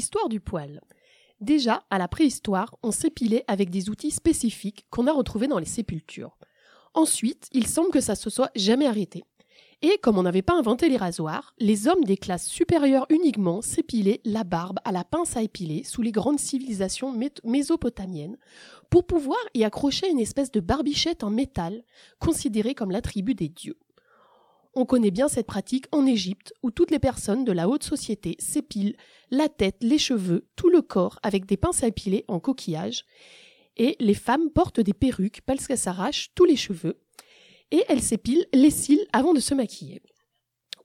Histoire du poil. Déjà, à la préhistoire, on s'épilait avec des outils spécifiques qu'on a retrouvés dans les sépultures. Ensuite, il semble que ça se soit jamais arrêté. Et comme on n'avait pas inventé les rasoirs, les hommes des classes supérieures uniquement s'épilaient la barbe à la pince à épiler sous les grandes civilisations mésopotamiennes pour pouvoir y accrocher une espèce de barbichette en métal considérée comme l'attribut des dieux. On connaît bien cette pratique en Égypte où toutes les personnes de la haute société s'épilent la tête, les cheveux, tout le corps avec des pinces à épiler en coquillage et les femmes portent des perruques parce qu'elles s'arrachent tous les cheveux et elles s'épilent les cils avant de se maquiller.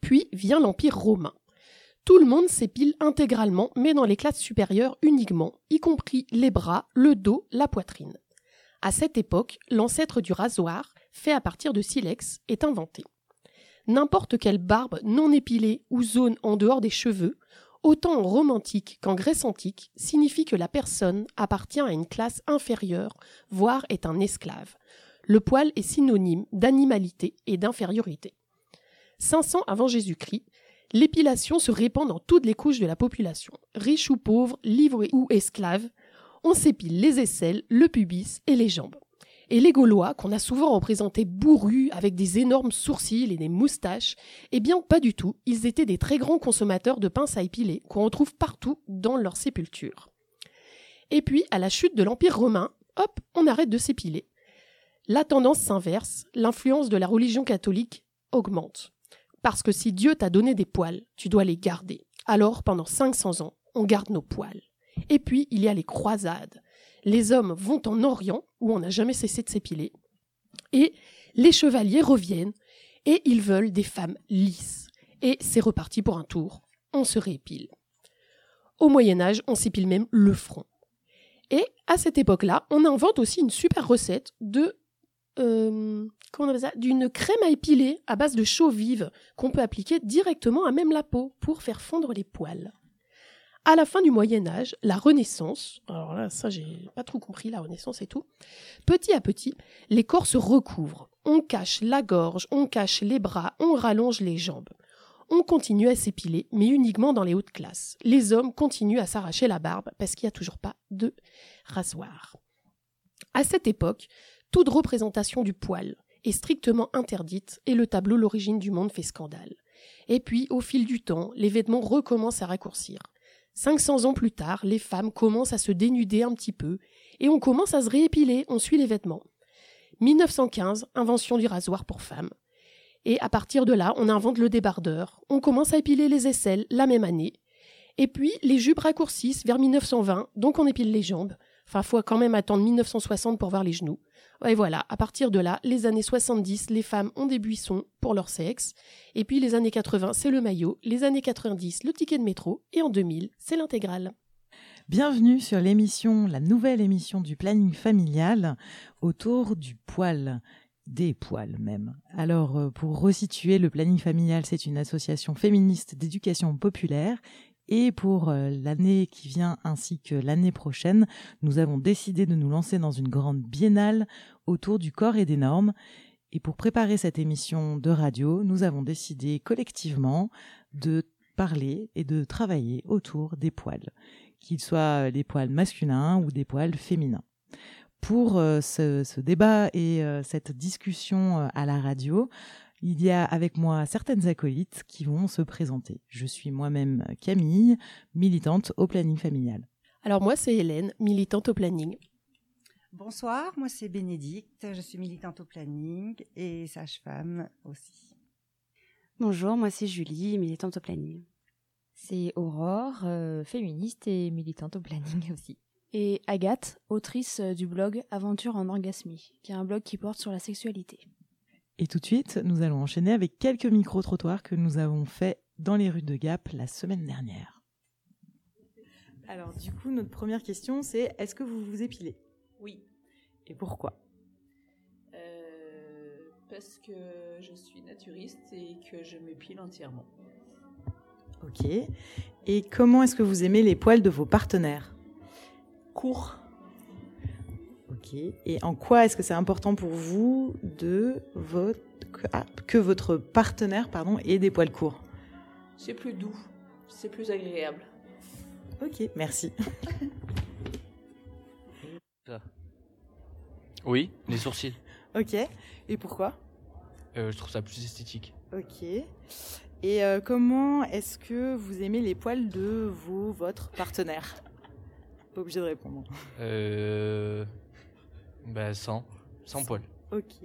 Puis vient l'Empire romain. Tout le monde s'épile intégralement, mais dans les classes supérieures uniquement, y compris les bras, le dos, la poitrine. À cette époque, l'ancêtre du rasoir, fait à partir de silex, est inventé. N'importe quelle barbe non épilée ou zone en dehors des cheveux, autant en romantique qu'en Grèce antique, signifie que la personne appartient à une classe inférieure, voire est un esclave. Le poil est synonyme d'animalité et d'infériorité. 500 avant Jésus-Christ, l'épilation se répand dans toutes les couches de la population. Riches ou pauvres, libres ou esclaves, on s'épile les aisselles, le pubis et les jambes. Et les Gaulois, qu'on a souvent représentés bourrus avec des énormes sourcils et des moustaches, eh bien pas du tout, ils étaient des très grands consommateurs de pinces à épiler qu'on retrouve partout dans leurs sépultures. Et puis, à la chute de l'Empire romain, hop, on arrête de s'épiler. La tendance s'inverse, l'influence de la religion catholique augmente. Parce que si Dieu t'a donné des poils, tu dois les garder. Alors, pendant 500 ans, on garde nos poils. Et puis, il y a les croisades. Les hommes vont en Orient, où on n'a jamais cessé de s'épiler. Et les chevaliers reviennent, et ils veulent des femmes lisses. Et c'est reparti pour un tour. On se réépile. Au Moyen Âge, on s'épile même le front. Et à cette époque-là, on invente aussi une super recette de euh, d'une crème à épiler à base de chaux vive qu'on peut appliquer directement à même la peau pour faire fondre les poils. À la fin du Moyen Âge, la Renaissance, alors là ça j'ai pas trop compris la Renaissance et tout, petit à petit, les corps se recouvrent. On cache la gorge, on cache les bras, on rallonge les jambes. On continue à s'épiler, mais uniquement dans les hautes classes. Les hommes continuent à s'arracher la barbe parce qu'il n'y a toujours pas de rasoir. À cette époque, toute représentation du poil est strictement interdite et le tableau L'origine du monde fait scandale. Et puis, au fil du temps, les vêtements recommencent à raccourcir. 500 ans plus tard, les femmes commencent à se dénuder un petit peu et on commence à se réépiler, on suit les vêtements. 1915, invention du rasoir pour femmes. Et à partir de là, on invente le débardeur, on commence à épiler les aisselles la même année. Et puis, les jupes raccourcissent vers 1920, donc on épile les jambes. Enfin, faut quand même attendre 1960 pour voir les genoux. Et voilà, à partir de là, les années 70, les femmes ont des buissons pour leur sexe. Et puis les années 80, c'est le maillot. Les années 90, le ticket de métro. Et en 2000, c'est l'intégrale. Bienvenue sur l'émission, la nouvelle émission du planning familial autour du poil des poils même. Alors, euh, pour resituer, le planning familial, c'est une association féministe d'éducation populaire et pour euh, l'année qui vient ainsi que l'année prochaine, nous avons décidé de nous lancer dans une grande biennale autour du corps et des normes. Et pour préparer cette émission de radio, nous avons décidé collectivement de parler et de travailler autour des poils, qu'ils soient des poils masculins ou des poils féminins. Pour euh, ce, débat et euh, cette discussion à la radio, il y a avec moi certaines acolytes qui vont se présenter. Je suis moi-même Camille, militante au planning familial. Alors moi c'est Hélène, militante au planning. Bonsoir, moi c'est Bénédicte, je suis militante au planning et sage-femme aussi. Bonjour, moi c'est Julie, militante au planning. C'est Aurore, euh, féministe et militante au planning aussi. Et Agathe, autrice du blog Aventure en orgasmie, qui est un blog qui porte sur la sexualité. Et tout de suite, nous allons enchaîner avec quelques micro-trottoirs que nous avons faits dans les rues de Gap la semaine dernière. Alors, du coup, notre première question, c'est est-ce que vous vous épilez? Oui. Et pourquoi? Euh, Parce que je suis naturiste et que je m'épile entièrement. Ok. Et comment est-ce que vous aimez les poils de vos partenaires? Courts. Et en quoi est-ce que c'est important pour vous de votre, ah, que votre partenaire pardon, ait des poils courts? C'est plus doux, c'est plus agréable. Ok, merci. Oui, les sourcils. Ok, et pourquoi? Euh, je trouve ça plus esthétique. Ok. Et euh, comment est-ce que vous aimez les poils de vos, votre partenaire? Pas obligé de répondre. Euh... Bah, sans. Sans poil. Ok.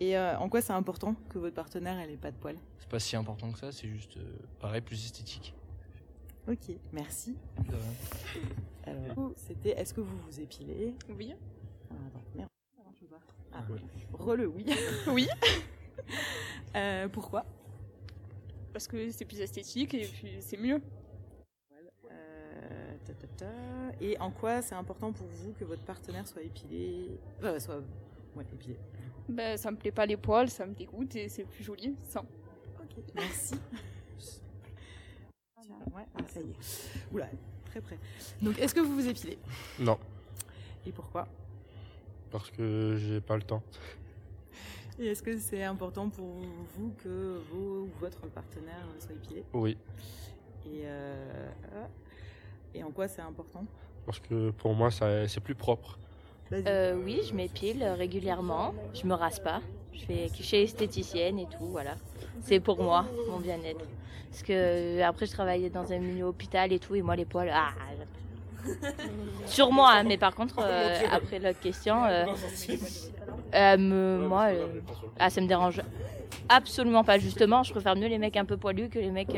Et euh, en quoi c'est important que votre partenaire ait pas de poils? C'est pas si important que ça, c'est juste, euh, pareil, plus esthétique. Ok, merci. De rien. Alors, c'était est-ce que vous vous épilez? Oui. Ah, attends, merde. Ah, je. Ah, re le oui. Oui. Euh, pourquoi? Parce que c'est plus esthétique et puis c'est mieux. Ta, ta, ta. Et en quoi c'est important pour vous que votre partenaire soit épilé euh, soit ouais, épilé. Ben, ça me plaît pas les poils, ça me dégoûte et c'est plus joli sans. Ok, merci. Tiens, ouais, ah, ça y est. Oula, très près. Donc, est-ce que vous vous épilez? Non, Et pourquoi? Parce que j'ai pas le temps. Et est-ce que c'est important pour vous que vos ou votre partenaire soit épilé? Oui, et, euh, et en quoi c'est important? Parce que pour moi, c'est plus propre. Euh, oui, je m'épile régulièrement. Je me rase pas. Je fais chez esthéticienne et tout, voilà. C'est pour moi, mon bien-être. Parce que euh, après, je travaillais dans un milieu hôpital et tout, et moi, les poils, ah, sur moi. hein, mais par contre, euh, après l'autre question, euh, euh, me- moi, euh, ah, ça me dérange absolument pas. Justement, je préfère mieux les mecs un peu poilus que les mecs.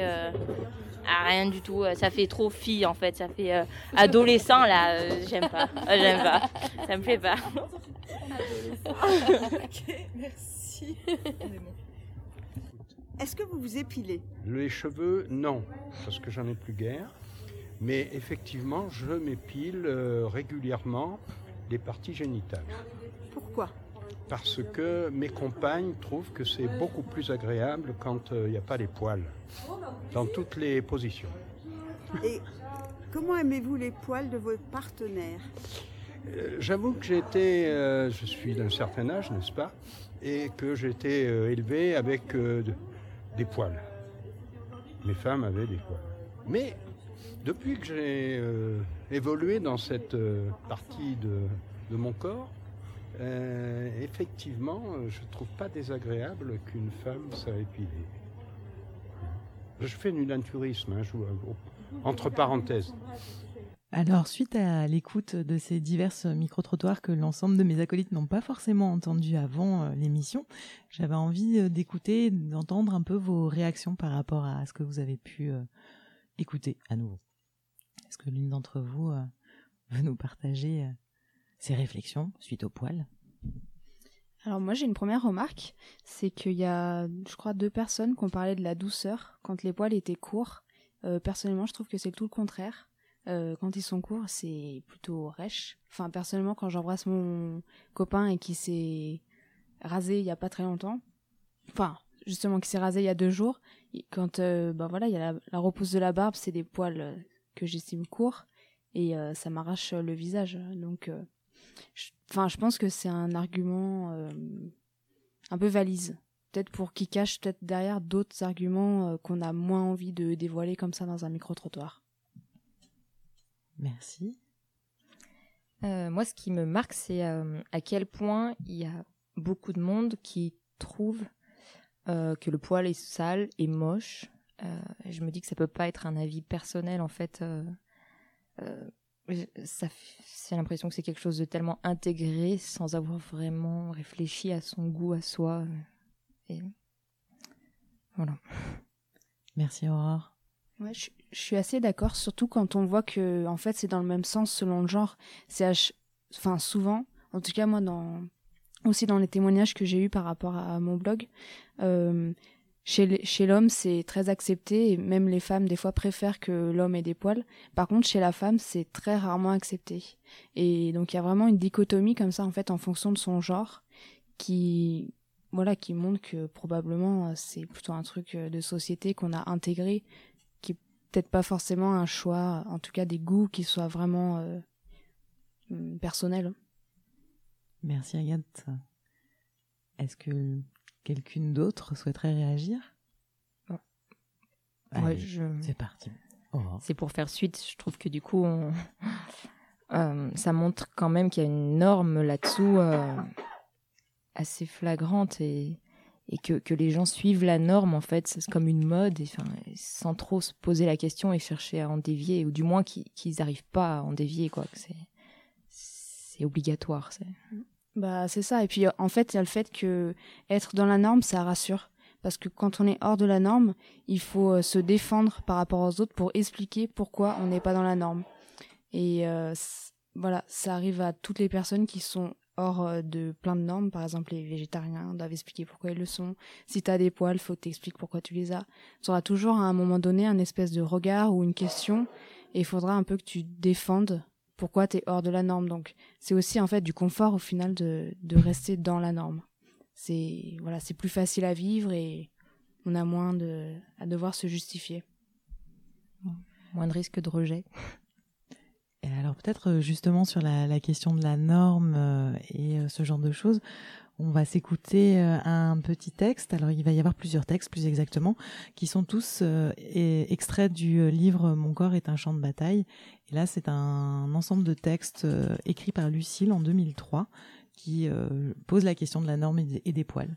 Ah, rien du tout, euh, ça fait trop fille en fait, ça fait euh, adolescent là, euh, j'aime pas, Euh, j'aime pas, ça me plaît pas. ok, merci. Est-ce que vous vous épilez? Les cheveux, non, parce que j'en ai plus guère. Mais effectivement, je m'épile euh, régulièrement les parties génitales. Pourquoi? Parce que mes compagnes trouvent que c'est beaucoup plus agréable quand il n'y a pas les poils. Dans toutes les positions. Et comment aimez-vous les poils de votre partenaire Euh, J'avoue que j'ai été, euh, je suis d'un certain âge, n'est-ce pas? Et que j'ai été euh, élevé avec euh, de- des poils. Mes femmes avaient des poils. Mais depuis que j'ai euh, évolué dans cette euh, partie de, de mon corps, euh, effectivement, euh, je ne trouve pas désagréable qu'une femme soit épilée. Je fais du naturisme, hein, je vous- entre parenthèses. Alors, suite à l'écoute de ces diverses micro-trottoirs que l'ensemble de mes acolytes n'ont pas forcément entendus avant euh, l'émission, j'avais envie euh, d'écouter, d'entendre un peu vos réactions par rapport à ce que vous avez pu euh, écouter à nouveau. Est-ce que l'une d'entre vous euh, veut nous partager euh, ses réflexions suite au poil Alors moi j'ai une première remarque, c'est qu'il y a, je crois, deux personnes qui ont parlé de la douceur quand les poils étaient courts. Euh, personnellement, je trouve que c'est tout le contraire. Euh, quand ils sont courts, c'est plutôt rêche. Enfin, personnellement, quand j'embrasse mon copain et qui s'est rasé il y a pas très longtemps, enfin, justement qui s'est rasé il y a deux jours, quand, euh, bah voilà, il y a la, la repousse de la barbe, c'est des poils que j'estime courts et ça m'arrache le visage. Donc, je- enfin, je pense que c'est un argument euh, un peu valise. Peut-être pour qui cache peut-être derrière d'autres arguments euh, qu'on a moins envie de dévoiler comme ça dans un micro-trottoir. Merci. Euh, moi, ce qui me marque, c'est euh, à quel point il y a beaucoup de monde qui trouve euh, que le poil est sale et moche. Euh, je me dis que ça peut pas être un avis personnel, en fait. euh, euh, ça, j'ai l'impression que c'est quelque chose de tellement intégré sans avoir vraiment réfléchi à son goût, à soi. Et voilà. Merci Aurore. Ouais, je, je suis assez d'accord, surtout quand on voit que en fait c'est dans le même sens selon le genre. C'est enfin souvent, en tout cas moi dans aussi dans les témoignages que j'ai eus par rapport à mon blog, euh, chez l'homme c'est très accepté et même les femmes des fois préfèrent que l'homme ait des poils. Par contre chez la femme c'est très rarement accepté. Et donc il y a vraiment une dichotomie comme ça en fait en fonction de son genre qui voilà qui montre que probablement euh, c'est plutôt un truc euh, de société qu'on a intégré qui est peut-être pas forcément un choix, en tout cas des goûts qui soient vraiment euh, personnels. Merci Agathe. Est-ce que quelqu'une d'autre souhaiterait réagir? Ouais, Allez, je- C'est parti. C'est pour faire suite. Je trouve que du coup, euh, ça montre quand même qu'il y a une norme là-dessous euh, assez flagrante et, et que, que, les gens suivent la norme, en fait. C'est comme une mode, et, enfin, sans trop se poser la question et chercher à en dévier, ou du moins qu'ils n'arrivent pas à en dévier, quoi. C'est obligatoire. C'est... Bah, c'est ça. Et puis, en fait, il y a le fait que être dans la norme, ça rassure. Parce que quand on est hors de la norme, il faut euh, se défendre par rapport aux autres pour expliquer pourquoi on n'est pas dans la norme. Et euh, voilà, ça arrive à toutes les personnes qui sont hors euh, de plein de normes. Par exemple, les végétariens doivent expliquer pourquoi ils le sont. Si tu as des poils, faut que tu expliques pourquoi tu les as. Tu auras toujours à un moment donné un espèce de regard ou une question et il faudra un peu que tu défendes pourquoi tu es hors de la norme. Donc, c'est aussi en fait du confort au final de, de rester dans la norme c'est voilà, c'est plus facile à vivre et on a moins de à devoir se justifier. Moins de risque de rejet. Et alors peut-être euh, justement sur la, question de la norme euh, et euh, ce genre de choses, on va s'écouter un petit texte. Alors il va y avoir plusieurs textes plus exactement, qui sont tous extraits du livre Mon corps est un champ de bataille. Et là c'est un ensemble de textes écrits par Lucille en 2003 qui euh, pose la question de la norme et des, poils.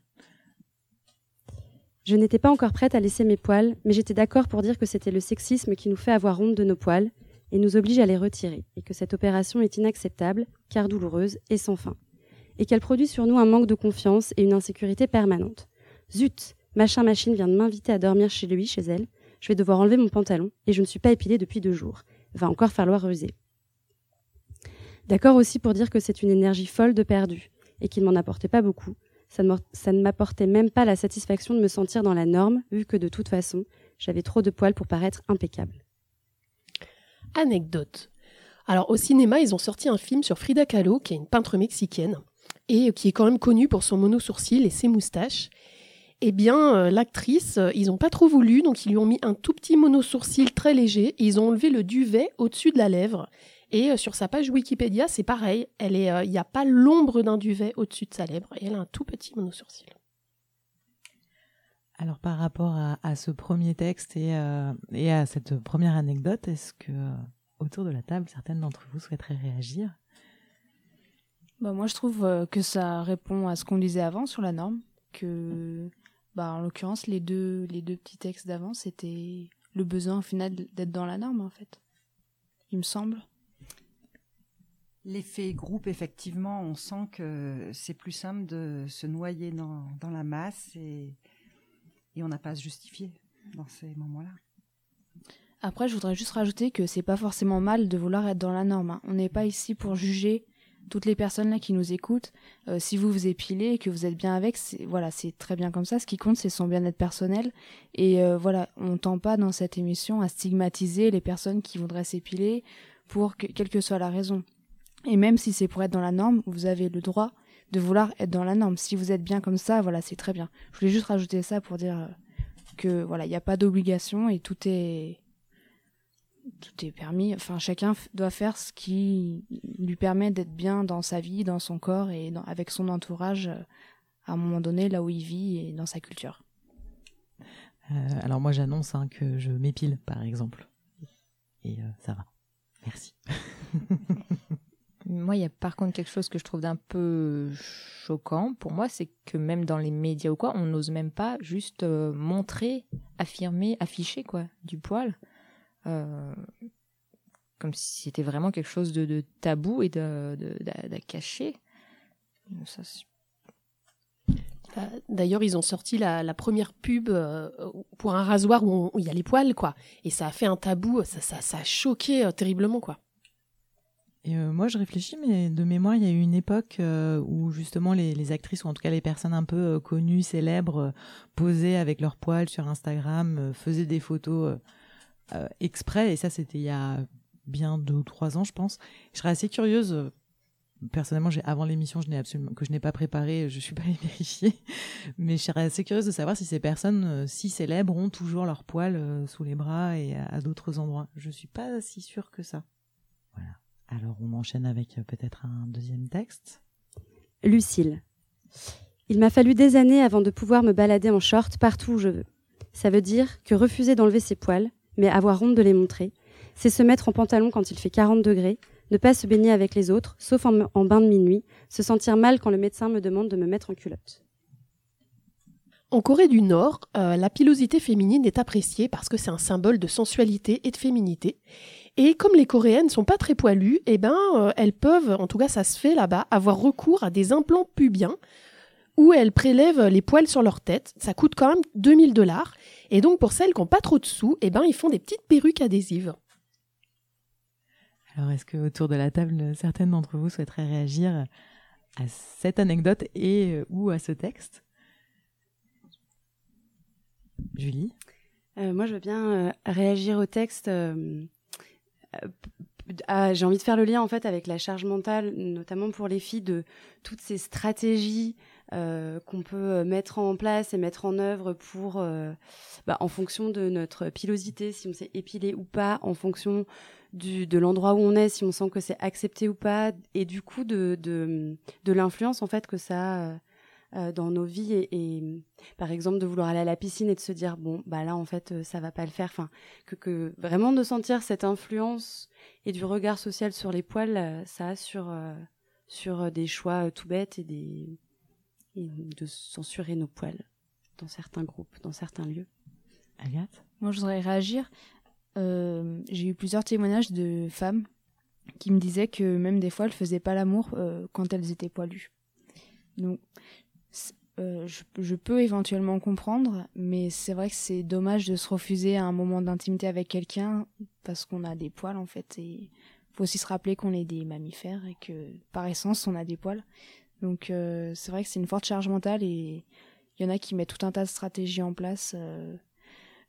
Je n'étais pas encore prête à laisser mes poils, mais j'étais d'accord pour dire que c'était le sexisme qui nous fait avoir honte de nos poils et nous oblige à les retirer, et que cette opération est inacceptable, car douloureuse et sans fin, et qu'elle produit sur nous un manque de confiance et une insécurité permanente. Zut Machin Machine vient de m'inviter à dormir chez lui, chez elle. Je vais devoir enlever mon pantalon, et je ne suis pas épilée depuis deux jours. Va encore falloir ruser. D'accord aussi pour dire que c'est une énergie folle de perdu et qu'il m'en apportait pas beaucoup. Ça ne m'apportait même pas la satisfaction de me sentir dans la norme, vu que de toute façon, j'avais trop de poils pour paraître impeccable. Anecdote. Alors au cinéma, ils ont sorti un film sur Frida Kahlo, qui est une peintre mexicaine, et qui est quand même connue pour son mono-sourcil et ses moustaches. Eh bien, euh, l'actrice, euh, ils n'ont pas trop voulu, donc ils lui ont mis un tout petit mono-sourcil très léger, et ils ont enlevé le duvet au-dessus de la lèvre, et euh, sur sa page Wikipédia, c'est pareil. Elle est, euh, il n'y a pas l'ombre d'un duvet au-dessus de sa lèvre et elle a un tout petit monosourcil. Alors par rapport à, ce premier texte et, euh, et, à cette première anecdote, est-ce que autour de la table, certaines d'entre vous souhaiteraient réagir? Bah, Moi je trouve que ça répond à ce qu'on disait avant sur la norme, que bah, en l'occurrence les deux, les deux petits textes d'avant, c'était le besoin au final d'être dans la norme en fait, il me semble. L'effet groupe, effectivement, on sent que c'est plus simple de se noyer dans, la masse et, et on n'a pas à se justifier dans ces moments-là. Après, je voudrais juste rajouter que c'est pas forcément mal de vouloir être dans la norme. Hein. On n'est pas ici pour juger toutes les personnes là qui nous écoutent. Euh, si vous vous épilez et que vous êtes bien avec, voilà, c'est très bien comme ça. Ce qui compte, c'est son bien-être personnel. Et euh, voilà, on tend pas dans cette émission à stigmatiser les personnes qui voudraient s'épiler pour que, quelle que soit la raison. Et même si c'est pour être dans la norme, vous avez le droit de vouloir être dans la norme. Si vous êtes bien comme ça, voilà, c'est très bien. Je voulais juste rajouter ça pour dire euh, que voilà, il n'y a pas d'obligation et tout est tout est permis. Enfin, chacun doit faire ce qui lui permet d'être bien dans sa vie, dans son corps et avec son entourage euh, à un moment donné, là où il vit et dans sa culture. Euh, alors moi, j'annonce hein, que je m'épile, par exemple, et ça va. Merci. Moi, il y a par contre quelque chose que je trouve d'un peu choquant pour moi, c'est que même dans les médias ou quoi, on n'ose même pas juste euh, montrer, affirmer, afficher quoi, du poil. Euh, comme si c'était vraiment quelque chose de, tabou et de, de, cacher. Bah, d'ailleurs, ils ont sorti la, première pub euh, pour un rasoir où il y a les poils, quoi. Et ça a fait un tabou, ça, ça, ça a choqué terriblement, quoi. Et euh, moi, je réfléchis, mais de mémoire, il y a eu une époque euh, où justement les, actrices, ou en tout cas les personnes un peu euh, connues, célèbres, posaient avec leurs poils sur Instagram, faisaient des photos exprès. Et ça, c'était il y a bien deux ou trois ans, je pense. Je serais assez curieuse. Personnellement, avant l'émission, je n'ai absolument que je n'ai pas préparé, je suis pas allée vérifier, mais je serais assez curieuse de savoir si ces personnes si célèbres ont toujours leurs poils sous les bras et à, d'autres endroits. Je suis pas si sûre que ça. Voilà. Alors on enchaîne avec euh, peut-être un deuxième texte. Lucille. Il m'a fallu des années avant de pouvoir me balader en short partout où je veux. Ça veut dire que refuser d'enlever ses poils, mais avoir honte de les montrer. C'est se mettre en pantalon quand il fait 40 degrés, ne pas se baigner avec les autres, sauf en, bain de minuit, se sentir mal quand le médecin me demande de me mettre en culotte. En Corée du Nord, euh, la pilosité féminine est appréciée parce que c'est un symbole de sensualité et de féminité. Et comme les Coréennes sont pas très poilues, eh ben, euh, elles peuvent, en tout cas ça se fait là-bas, avoir recours à des implants pubiens où elles prélèvent les poils sur leur tête. Ça coûte quand même 2000 dollars. Et donc pour celles qui n'ont pas trop de sous, eh ben, ils font des petites perruques adhésives. Alors est-ce que autour de la table, certaines d'entre vous souhaiteraient réagir à cette anecdote et euh, ou à ce texte? Julie? Euh, moi, je veux bien euh, réagir au texte. euh, euh, ah, J'ai envie de faire le lien en fait avec la charge mentale, notamment pour les filles, de toutes ces stratégies qu'on peut mettre en place et mettre en œuvre pour, euh, bah, en fonction de notre pilosité, si on s'est épilé ou pas, en fonction du, de l'endroit où on est, si on sent que c'est accepté ou pas, et du coup de, de, de l'influence en fait que ça a euh, dans nos vies et, et, par exemple de vouloir aller à la piscine et de se dire bon bah là en fait euh, ça va pas le faire. Enfin que, que vraiment de sentir cette influence et du regard social sur les poils euh, ça a sur euh, sur euh, des choix euh, tout bêtes et des et de censurer nos poils dans certains groupes dans certains lieux Agathe? Moi, je voudrais réagir. Euh, J'ai eu plusieurs témoignages de femmes qui me disaient que même des fois, elles faisaient pas l'amour euh, quand elles étaient poilues. Donc, euh, je, je peux éventuellement comprendre, mais c'est vrai que c'est dommage de se refuser à un moment d'intimité avec quelqu'un parce qu'on a des poils en fait. Et faut aussi se rappeler qu'on est des mammifères et que par essence, on a des poils. Donc, euh, c'est vrai que c'est une forte charge mentale et il y en a qui mettent tout un tas de stratégies en place. euh,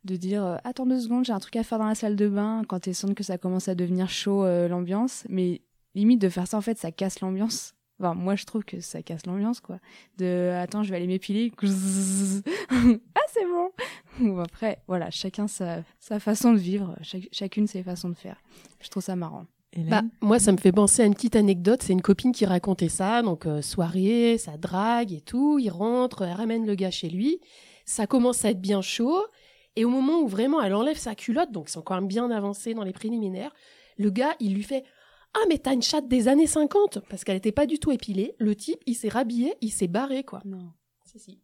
de dire euh, attends deux secondes j'ai un truc à faire dans la salle de bain quand elles sentent que ça commence à devenir chaud euh, l'ambiance. Mais limite de faire ça en fait ça casse l'ambiance. Enfin moi je trouve que ça casse l'ambiance quoi. De attends je vais aller m'épiler. Ah c'est bon. Bon, après voilà chacun sa, sa façon de vivre. Chacune ses façons de faire. Je trouve ça marrant Bah, moi, ça me fait penser à une petite anecdote. C'est une copine qui racontait ça. Donc, euh, soirée, ça drague et tout. Il rentre, elle ramène le gars chez lui. Ça commence à être bien chaud. Et au moment où vraiment elle enlève sa culotte, donc c'est encore bien avancé dans les préliminaires, le gars, il lui fait Ah, mais t'as une chatte des années 50 Parce qu'elle n'était pas du tout épilée. Le type, il s'est rhabillé, il s'est barré, quoi. Non. Si, si.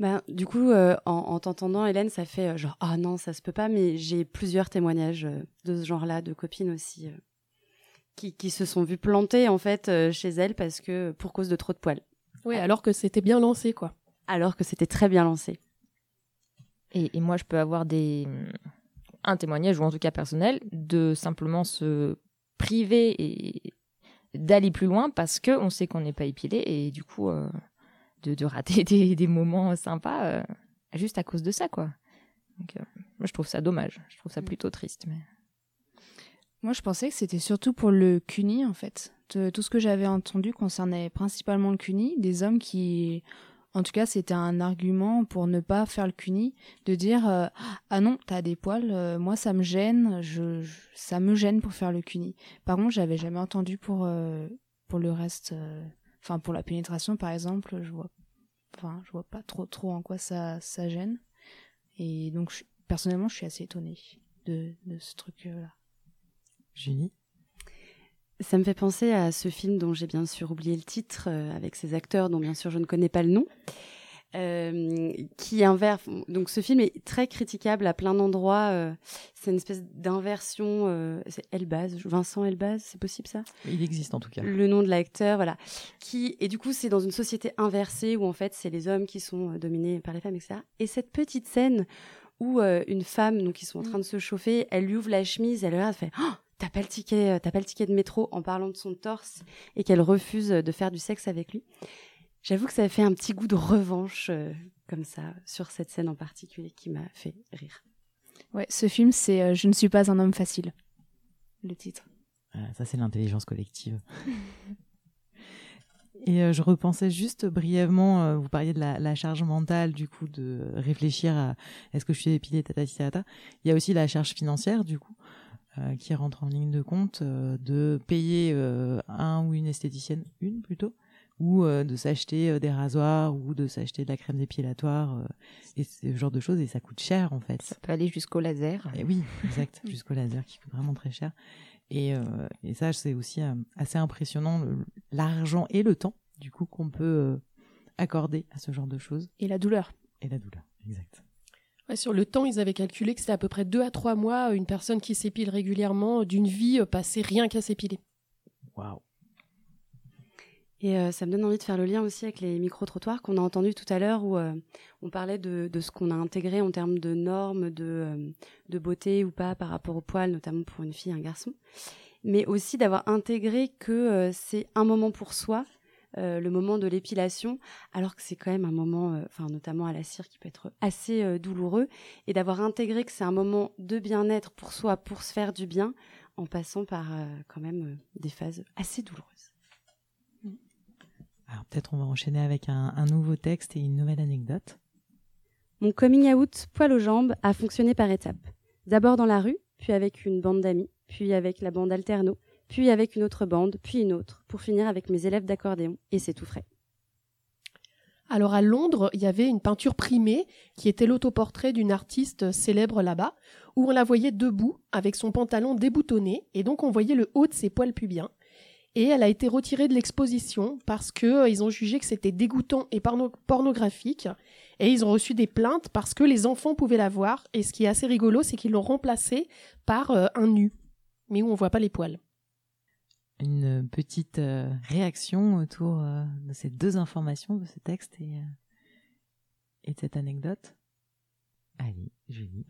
Ben, du coup, euh, en, en t'entendant, Hélène, ça fait euh, genre ah non, ça se peut pas, mais j'ai plusieurs témoignages euh, de ce genre-là, de copines aussi, euh, qui, qui se sont vues planter en fait euh, chez elles parce que pour cause de trop de poils. Oui, alors que c'était bien lancé, quoi. Alors que c'était très bien lancé. Et, et moi, je peux avoir des un témoignage ou en tout cas personnel de simplement se priver et d'aller plus loin parce que on sait qu'on n'est pas épilé et du coup euh, de, de rater des, des moments sympas euh, juste à cause de ça quoi. Donc euh, moi je trouve ça dommage, je trouve ça plutôt triste mais Moi, je pensais que c'était surtout pour le CUNY, en fait. De- tout ce que j'avais entendu concernait principalement le CUNY, des hommes qui, en tout cas, c'était un argument pour ne pas faire le CUNY, de dire euh, ah non, t'as des poils, moi ça me gêne, je, je- ça me gêne pour faire le CUNY. Par contre, j'avais jamais entendu pour pour le reste, enfin pour la pénétration par exemple, je vois, enfin je vois pas trop trop en quoi ça ça gêne. Et donc je- personnellement, je suis assez étonnée de de ce truc là. Julie Ça me fait penser à ce film dont j'ai bien sûr oublié le titre, euh, avec ces acteurs dont bien sûr je ne connais pas le nom, euh, qui inverse. Donc ce film est très critiquable à plein d'endroits. euh, c'est une espèce d'inversion. euh, c'est Elbaz, Vincent Elbaz, c'est possible ça? Il existe en tout cas. le nom de l'acteur, voilà. Qui et du coup c'est dans une société inversée où en fait c'est les hommes qui sont dominés par les femmes, etc. Et cette petite scène où une femme, donc ils sont en train de se chauffer, elle lui ouvre la chemise, elle regarde, elle fait oh, t'as pas le ticket, t'as pas le ticket de métro en parlant de son torse et qu'elle refuse de faire du sexe avec lui. J'avoue que ça a fait un petit goût de revanche euh, comme ça sur cette scène en particulier qui m'a fait rire. Ouais, ce film, c'est euh, Je ne suis pas un homme facile. Le titre. Voilà, ça, c'est l'intelligence collective. Et euh, je repensais juste brièvement, euh, vous parliez de la, la charge mentale, du coup, de réfléchir à est-ce que je suis épilée, tatati, tatata. Il y a aussi la charge financière, du coup, euh, qui rentre en ligne de compte, euh, de payer euh, un ou une esthéticienne, une plutôt, ou euh, de s'acheter euh, des rasoirs ou de s'acheter de la crème dépilatoire euh, et ce genre de choses et ça coûte cher en fait. Ça peut aller jusqu'au laser. Et oui, exact, jusqu'au laser qui coûte vraiment très cher. Et, et ça, c'est aussi assez impressionnant l'argent et le temps du coup qu'on peut accorder à ce genre de choses. Et la douleur. Et la douleur, exact. Ouais, sur le temps, ils avaient calculé que c'était à peu près deux à trois mois une personne qui s'épile régulièrement d'une vie passée rien qu'à s'épiler. Waouh. Et euh, ça me donne envie de faire le lien aussi avec les micro-trottoirs qu'on a entendus tout à l'heure où euh, on parlait de, ce qu'on a intégré en termes de normes, de, euh, de beauté ou pas par rapport au poil, notamment pour une fille un garçon. Mais aussi d'avoir intégré que c'est un moment pour soi, le moment de l'épilation, alors que c'est quand même un moment, enfin notamment à la cire, qui peut être assez douloureux, et d'avoir intégré que c'est un moment de bien-être pour soi, pour se faire du bien, en passant par quand même des phases assez douloureuses. Alors peut-être on va enchaîner avec un, nouveau texte et une nouvelle anecdote. Mon coming out poil aux jambes a fonctionné par étapes. D'abord dans la rue, puis avec une bande d'amis, puis avec la bande alterno, puis avec une autre bande, puis une autre, pour finir avec mes élèves d'accordéon, et c'est tout frais. Alors à Londres, il y avait une peinture primée qui était l'autoportrait d'une artiste célèbre là-bas, où on la voyait debout avec son pantalon déboutonné, et donc on voyait le haut de ses poils pubiens et elle a été retirée de l'exposition parce que euh, ils ont jugé que c'était dégoûtant et pornographique et ils ont reçu des plaintes parce que les enfants pouvaient la voir et ce qui est assez rigolo c'est qu'ils l'ont remplacée par euh, un nu mais où on voit pas les poils. Une petite euh, réaction autour de ces deux informations de ce texte et, et de cette anecdote. Allez, Julie.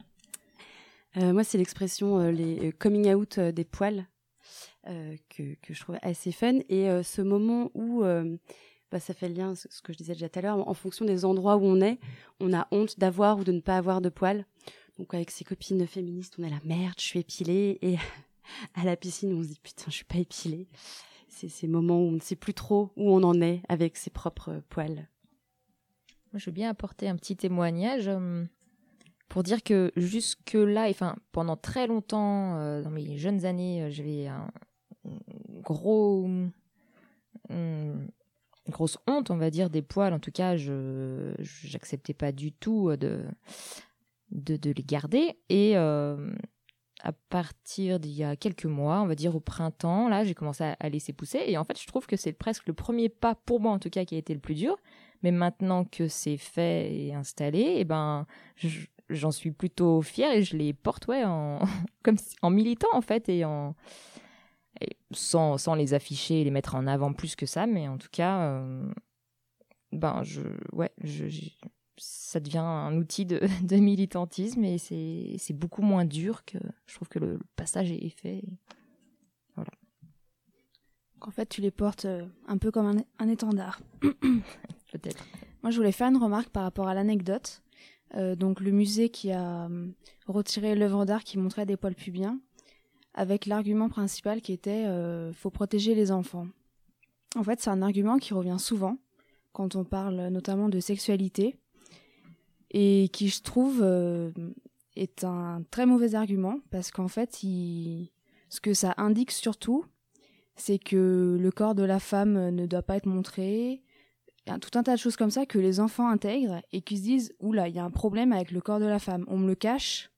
moi, c'est l'expression les coming out des poils que, que, je trouve assez fun. Et euh, ce moment où euh, bah, ça fait le lien, ce que je disais déjà tout à l'heure, en fonction des endroits où on est, on a honte d'avoir ou de ne pas avoir de poils. Donc avec ses copines féministes, on est la merde, je suis épilée. Et à la piscine, on se dit putain, je suis pas épilée. C'est ces moments où on ne sait plus trop où on en est avec ses propres poils. Je veux bien apporter un petit témoignage pour dire que jusque là, enfin pendant très longtemps, dans mes jeunes années, j'avais un, gros une grosse honte, on va dire, des poils. En tout cas, je j'acceptais pas du tout de, de, les garder. Et euh, à partir d'il y a quelques mois, on va dire au printemps, là, j'ai commencé à, laisser pousser. Et en fait, je trouve que c'est presque le premier pas pour moi, en tout cas, qui a été le plus dur. Mais maintenant que c'est fait et installé, et eh ben, j'en suis plutôt fière et je les porte ouais en comme en militant en fait et en sans, sans les afficher et les mettre en avant plus que ça, mais en tout cas, euh, ben je, ouais, je, ça devient un outil de, de militantisme et c'est beaucoup moins dur que je trouve que le, passage est fait. Voilà. En fait, tu les portes euh, un peu comme un, un étendard. Peut-être. Moi, je voulais faire une remarque par rapport à l'anecdote. Euh, donc, le musée qui a retiré l'œuvre d'art qui montrait des poils pubiens avec l'argument principal qui était euh, faut protéger les enfants. En fait, c'est un argument qui revient souvent quand on parle notamment de sexualité et qui, je trouve, euh, est un très mauvais argument parce qu'en fait, ce que ça indique surtout, c'est que le corps de la femme ne doit pas être montré, il y a tout un tas de choses comme ça que les enfants intègrent et qui se disent oula, il y a un problème avec le corps de la femme, on me le cache,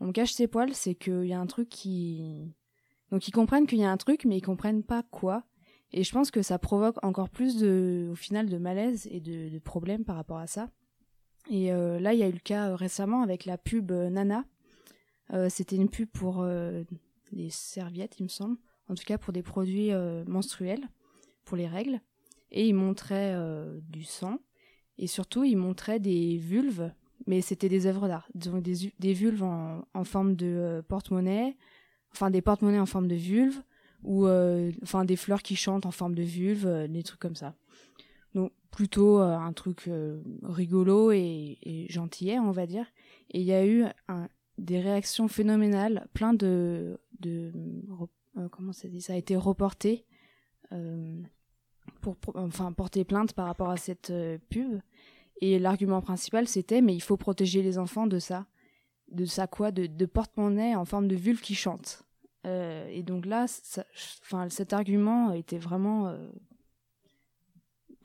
on me cache ses poils, c'est qu'il y a un truc qui... Donc ils comprennent qu'il y a un truc, mais ils comprennent pas quoi. Et je pense que ça provoque encore plus de, au final, de malaise et de, problèmes par rapport à ça. Et euh, là, il y a eu le cas euh, récemment avec la pub euh, Nana. C'était une pub pour des serviettes, il me semble. En tout cas, pour des produits menstruels, pour les règles. Et ils montraient du sang. Et surtout, ils montraient des vulves mais c'était des œuvres d'art, donc des, vulves en, forme de euh, porte-monnaie, enfin des porte-monnaies en forme de vulve, ou euh, enfin des fleurs qui chantent en forme de vulve, euh, des trucs comme ça. Donc plutôt un truc rigolo et, et gentillet, on va dire. Et il y a eu des réactions phénoménales, plein de, comment ça dit, ça a été reporté pour, enfin porter plainte par rapport à cette pub. Et l'argument principal, c'était mais il faut protéger les enfants de ça. De ça quoi? De, de porte-monnaie en forme de vulve qui chante. Euh, et donc là, enfin, cet argument était vraiment. Euh,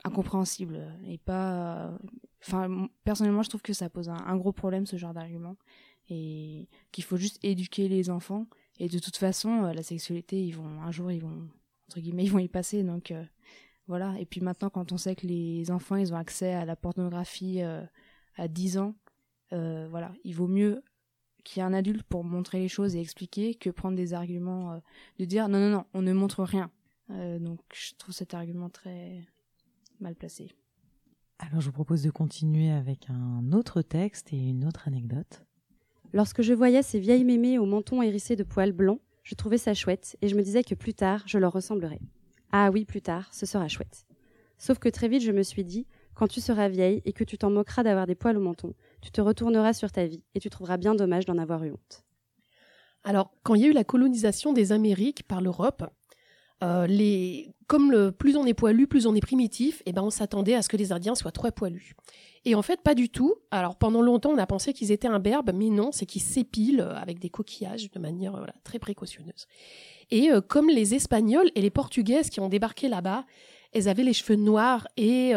incompréhensible et pas. Personnellement, je trouve que ça pose un, gros problème ce genre d'argument et qu'il faut juste éduquer les enfants. Et de toute façon, la sexualité, ils vont un jour, ils vont entre guillemets, ils vont y passer. Donc voilà. Et puis maintenant, quand on sait que les enfants, ils ont accès à la pornographie à 10 ans, voilà, il vaut mieux qu'il y ait un adulte pour montrer les choses et expliquer que prendre des arguments de dire non non non on ne montre rien euh, donc je trouve cet argument très mal placé. Alors je vous propose de continuer avec un autre texte et une autre anecdote. Lorsque je voyais ces vieilles mémées au menton hérissé de poils blancs, je trouvais ça chouette et je me disais que plus tard, je leur ressemblerais. Ah oui, plus tard, ce sera chouette. Sauf que très vite, je me suis dit, quand tu seras vieille et que tu t'en moqueras d'avoir des poils au menton, tu te retourneras sur ta vie et tu trouveras bien dommage d'en avoir eu honte. Alors, quand il y a eu la colonisation des Amériques par l'Europe, euh, les, comme le, plus on est poilu, plus on est primitif, et eh ben on s'attendait à ce que les Indiens soient très poilus. Et en fait, pas du tout. Alors pendant longtemps, on a pensé qu'ils étaient imberbes, mais non, c'est qu'ils s'épilent euh, avec des coquillages de manière voilà, très précautionneuse. Et euh, comme les Espagnols et les Portugaises qui ont débarqué là-bas, elles avaient les cheveux noirs et,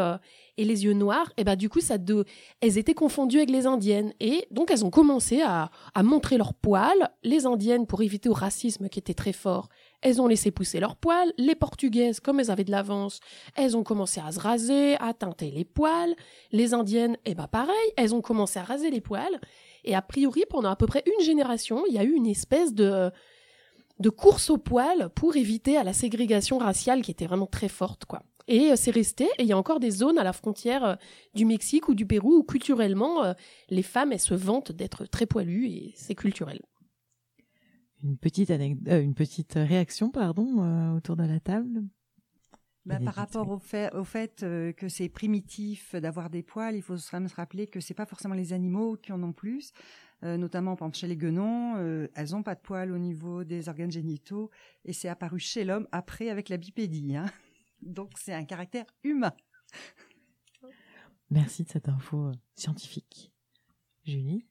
et les yeux noirs, et ben du coup, ça de, elles étaient confondues avec les indiennes. Et donc, elles ont commencé à, à montrer leurs poils. Les indiennes, pour éviter au racisme qui était très fort, elles ont laissé pousser leurs poils. Les Portugaises, comme elles avaient de l'avance, elles ont commencé à se raser, à teinter les poils. Les Indiennes, eh ben pareil, elles ont commencé à raser les poils. Et a priori, pendant à peu près une génération, il y a eu une espèce de de course aux poils pour éviter à la ségrégation raciale qui était vraiment très forte, quoi. Et euh, c'est resté, et il y a encore des zones à la frontière euh, du Mexique ou du Pérou où culturellement, euh, les femmes, elles se vantent d'être très poilues et c'est culturel une petite, euh, une petite réaction pardon, euh, autour de la table? Bah, par rapport au fait, au fait euh, que c'est primitif d'avoir des poils, il faut se rappeler que c'est pas forcément les animaux qui en ont plus. Notamment par chez les guenons, elles n'ont pas de poils au niveau des organes génitaux et c'est apparu chez l'homme après avec la bipédie. Hein. Donc c'est un caractère humain. Merci de cette info scientifique. Julie?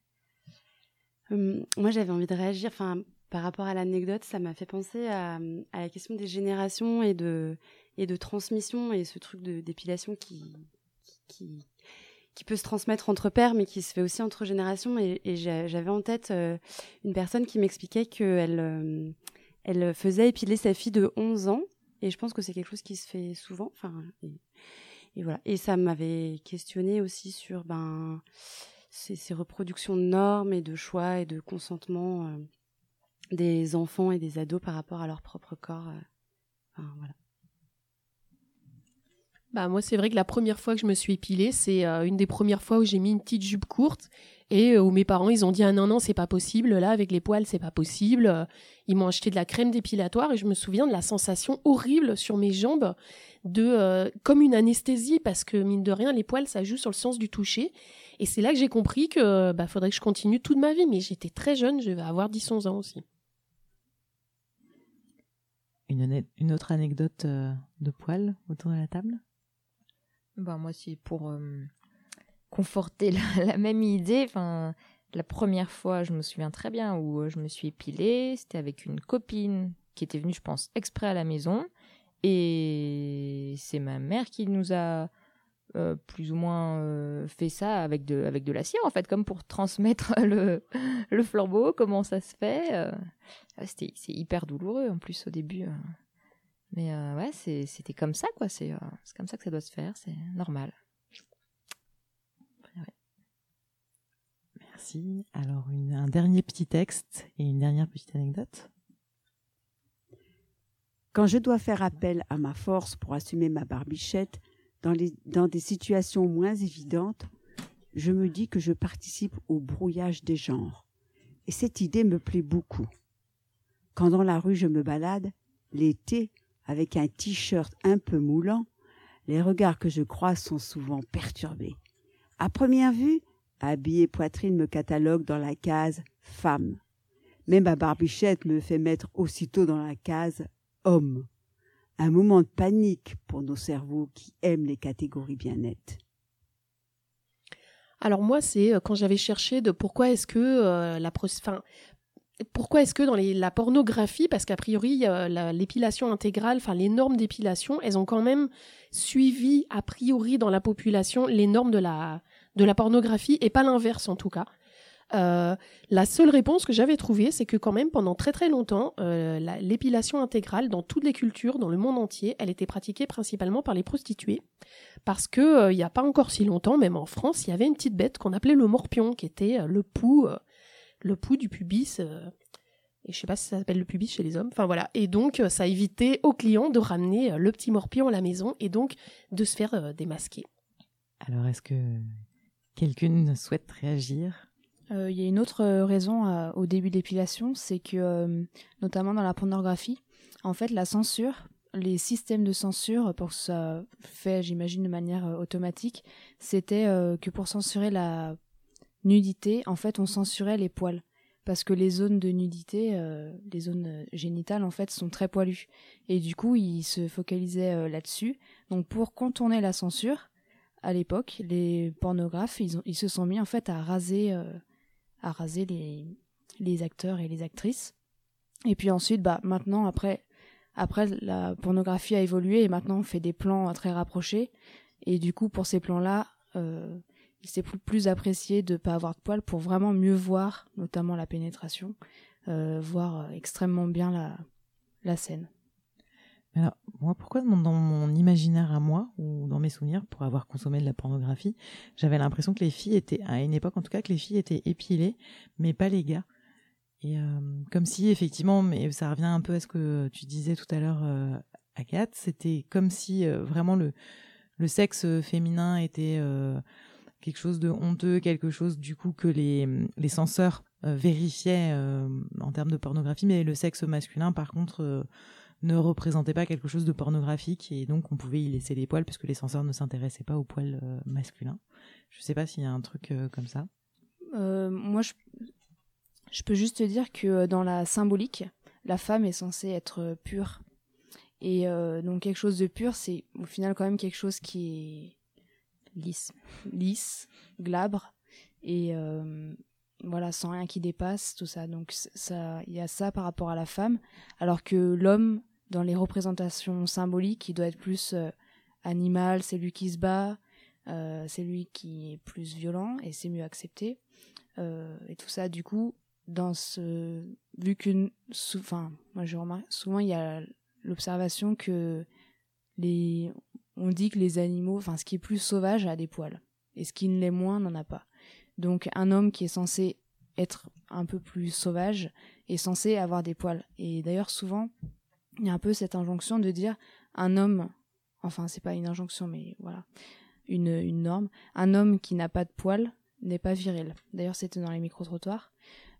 Moi j'avais envie de réagir. Enfin, par rapport à l'anecdote, ça m'a fait penser à, la question des générations et de, et de transmission et ce truc d'épilation qui, qui, qui, peut se transmettre entre pères, mais qui se fait aussi entre générations. Et, j'avais en tête euh, une personne qui m'expliquait qu'elle euh, elle faisait épiler sa fille de 11 ans. Et je pense que c'est quelque chose qui se fait souvent. Enfin, et, voilà. Et ça m'avait questionné aussi sur ben, ces, reproductions de normes et de choix et de consentement. Euh, des enfants et des ados par rapport à leur propre corps. Euh, voilà. Bah moi c'est vrai que la première fois que je me suis épilée, c'est euh, une des premières fois où j'ai mis une petite jupe courte et euh, où mes parents ils ont dit ah non non c'est pas possible là avec les poils c'est pas possible. Ils m'ont acheté de la crème dépilatoire et je me souviens de la sensation horrible sur mes jambes de comme une anesthésie parce que mine de rien les poils ça joue sur le sens du toucher et c'est là que j'ai compris que bah faudrait que je continue toute ma vie. Mais j'étais très jeune, je vais avoir 10 11 ans aussi. Une, autre anecdote euh, de poils autour de la table? Bah, Moi, c'est pour euh, conforter la, même idée. Enfin, la première fois, je me souviens très bien où euh, je me suis épilée. C'était avec une copine qui était venue, je pense, exprès à la maison. Et c'est ma mère qui nous a plus ou moins fait ça avec de, avec de la cire, en fait, comme pour transmettre le, le flambeau, comment ça se fait. Ah, c'était c'est hyper douloureux en plus au début. Euh. Mais euh, ouais, c'était comme ça quoi. C'est euh, c'est comme ça que ça doit se faire. C'est normal. Merci. Alors un dernier petit texte et une dernière petite anecdote. Quand je dois faire appel à ma force pour assumer ma barbichette dans, les, dans des situations moins évidentes, je me dis que je participe au brouillage des genres. Et cette idée me plaît beaucoup. Quand dans la rue je me balade, l'été, avec un t-shirt un peu moulant, les regards que je croise sont souvent perturbés. À première vue, habillé poitrine me catalogue dans la case femme. Mais ma barbichette me fait mettre aussitôt dans la case homme. Un moment de panique pour nos cerveaux qui aiment les catégories bien nettes. Alors moi, c'est euh, quand j'avais cherché de pourquoi est-ce que euh, la, pourquoi est-ce que dans la pornographie, parce qu'a priori l'épilation intégrale, enfin les normes d'épilation, elles ont quand même suivi a priori dans la population les normes de la de la pornographie et pas l'inverse en tout cas. Euh, la seule réponse que j'avais trouvée, c'est que quand même pendant très très longtemps, euh, l'épilation intégrale dans toutes les cultures, dans le monde entier, elle était pratiquée principalement par les prostituées, parce que euh, il n'y a pas encore si longtemps, même en France, il y avait une petite bête qu'on appelait le morpion, qui était le pouls, le pouls du pubis. et je sais pas si ça s'appelle le pubis chez les hommes. Enfin voilà. Et donc ça évitait aux clients de ramener le petit morpion à la maison et donc de se faire démasquer. Alors est-ce que quelqu'un souhaite réagir? Euh, il y a une autre euh, raison euh, au début de l'épilation, c'est que, notamment dans la pornographie, en fait, la censure, les systèmes de censure, pour que ça fait, j'imagine, de manière automatique, c'était que pour censurer la nudité, en fait, on censurait les poils. Parce que les zones de nudité, les zones génitales, en fait, sont très poilues. Et du coup, ils se focalisaient là-dessus. Donc, pour contourner la censure, à l'époque, les pornographes, ils, se sont mis, en fait, à raser à raser les, acteurs et les actrices. Et puis ensuite, bah, maintenant, après, après, la pornographie a évolué et maintenant on fait des plans très rapprochés. Et du coup, pour ces plans-là, euh, c'est plus, apprécié de ne pas avoir de poils pour vraiment mieux voir, notamment la pénétration, euh, voir extrêmement bien la, scène. Alors, moi, pourquoi dans mon imaginaire à moi, ou dans mes souvenirs, pour avoir consommé de la pornographie, j'avais l'impression que les filles étaient, à une époque en tout cas, que les filles étaient épilées, mais pas les gars. Et euh, comme si, effectivement, mais ça revient un peu à ce que tu disais tout à l'heure, euh, Agathe, c'était comme si euh, vraiment le, le sexe féminin était euh, quelque chose de honteux, quelque chose du coup que les, censeurs vérifiaient en termes de pornographie, mais le sexe masculin, par contre ne représentait pas quelque chose de pornographique et donc on pouvait y laisser les poils puisque les censeurs ne s'intéressaient pas aux poils euh, masculins. Je sais pas s'il y a un truc euh, comme ça. Euh, moi, je, peux juste te dire que dans la symbolique, la femme est censée être pure. Et donc quelque chose de pur, c'est au final quand même quelque chose qui est lisse, lisse, glabre et voilà sans rien qui dépasse tout ça. Donc ça, il y a ça par rapport à la femme, alors que l'homme dans les représentations symboliques, il doit être plus euh, animal, c'est lui qui se bat, euh, c'est lui qui est plus violent et c'est mieux accepté. Euh, et tout ça, du coup, dans ce vu qu'une, enfin, moi je remarque souvent il y a l'observation que les, on dit que les animaux, enfin, ce qui est plus sauvage a des poils et ce qui ne l'est moins n'en a pas. Donc un homme qui est censé être un peu plus sauvage est censé avoir des poils. Et d'ailleurs souvent, il y a un peu cette injonction de dire un homme, enfin c'est pas une injonction mais voilà, une, norme, un homme qui n'a pas de poils n'est pas viril. D'ailleurs c'était dans les micro-trottoirs,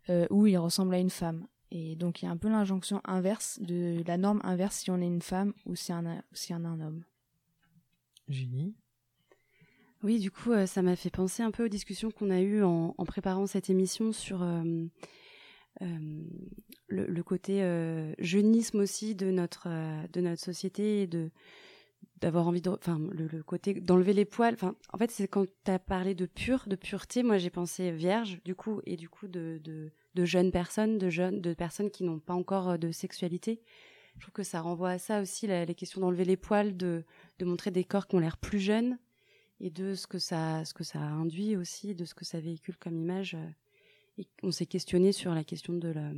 euh, où il ressemble à une femme. Et donc il y a un peu l'injonction inverse de la norme inverse si on est une femme ou si on, si on a un homme. Julie? Oui, du coup, euh, ça m'a fait penser un peu aux discussions qu'on a eues en, préparant cette émission sur euh, euh, le, côté jeunisme aussi de notre de notre société et de d'avoir envie de enfin le, côté d'enlever les poils. Enfin en fait c'est quand tu as parlé de de pureté moi j'ai pensé vierge du coup et du coup de, de, de jeunes personnes de jeunes de personnes qui n'ont pas encore de sexualité je trouve que ça renvoie à ça aussi les questions d'enlever les poils de montrer des corps qui ont l'air plus jeunes et de ce que ça ce que ça induit aussi de ce que ça véhicule comme image et on s'est questionné sur la question de la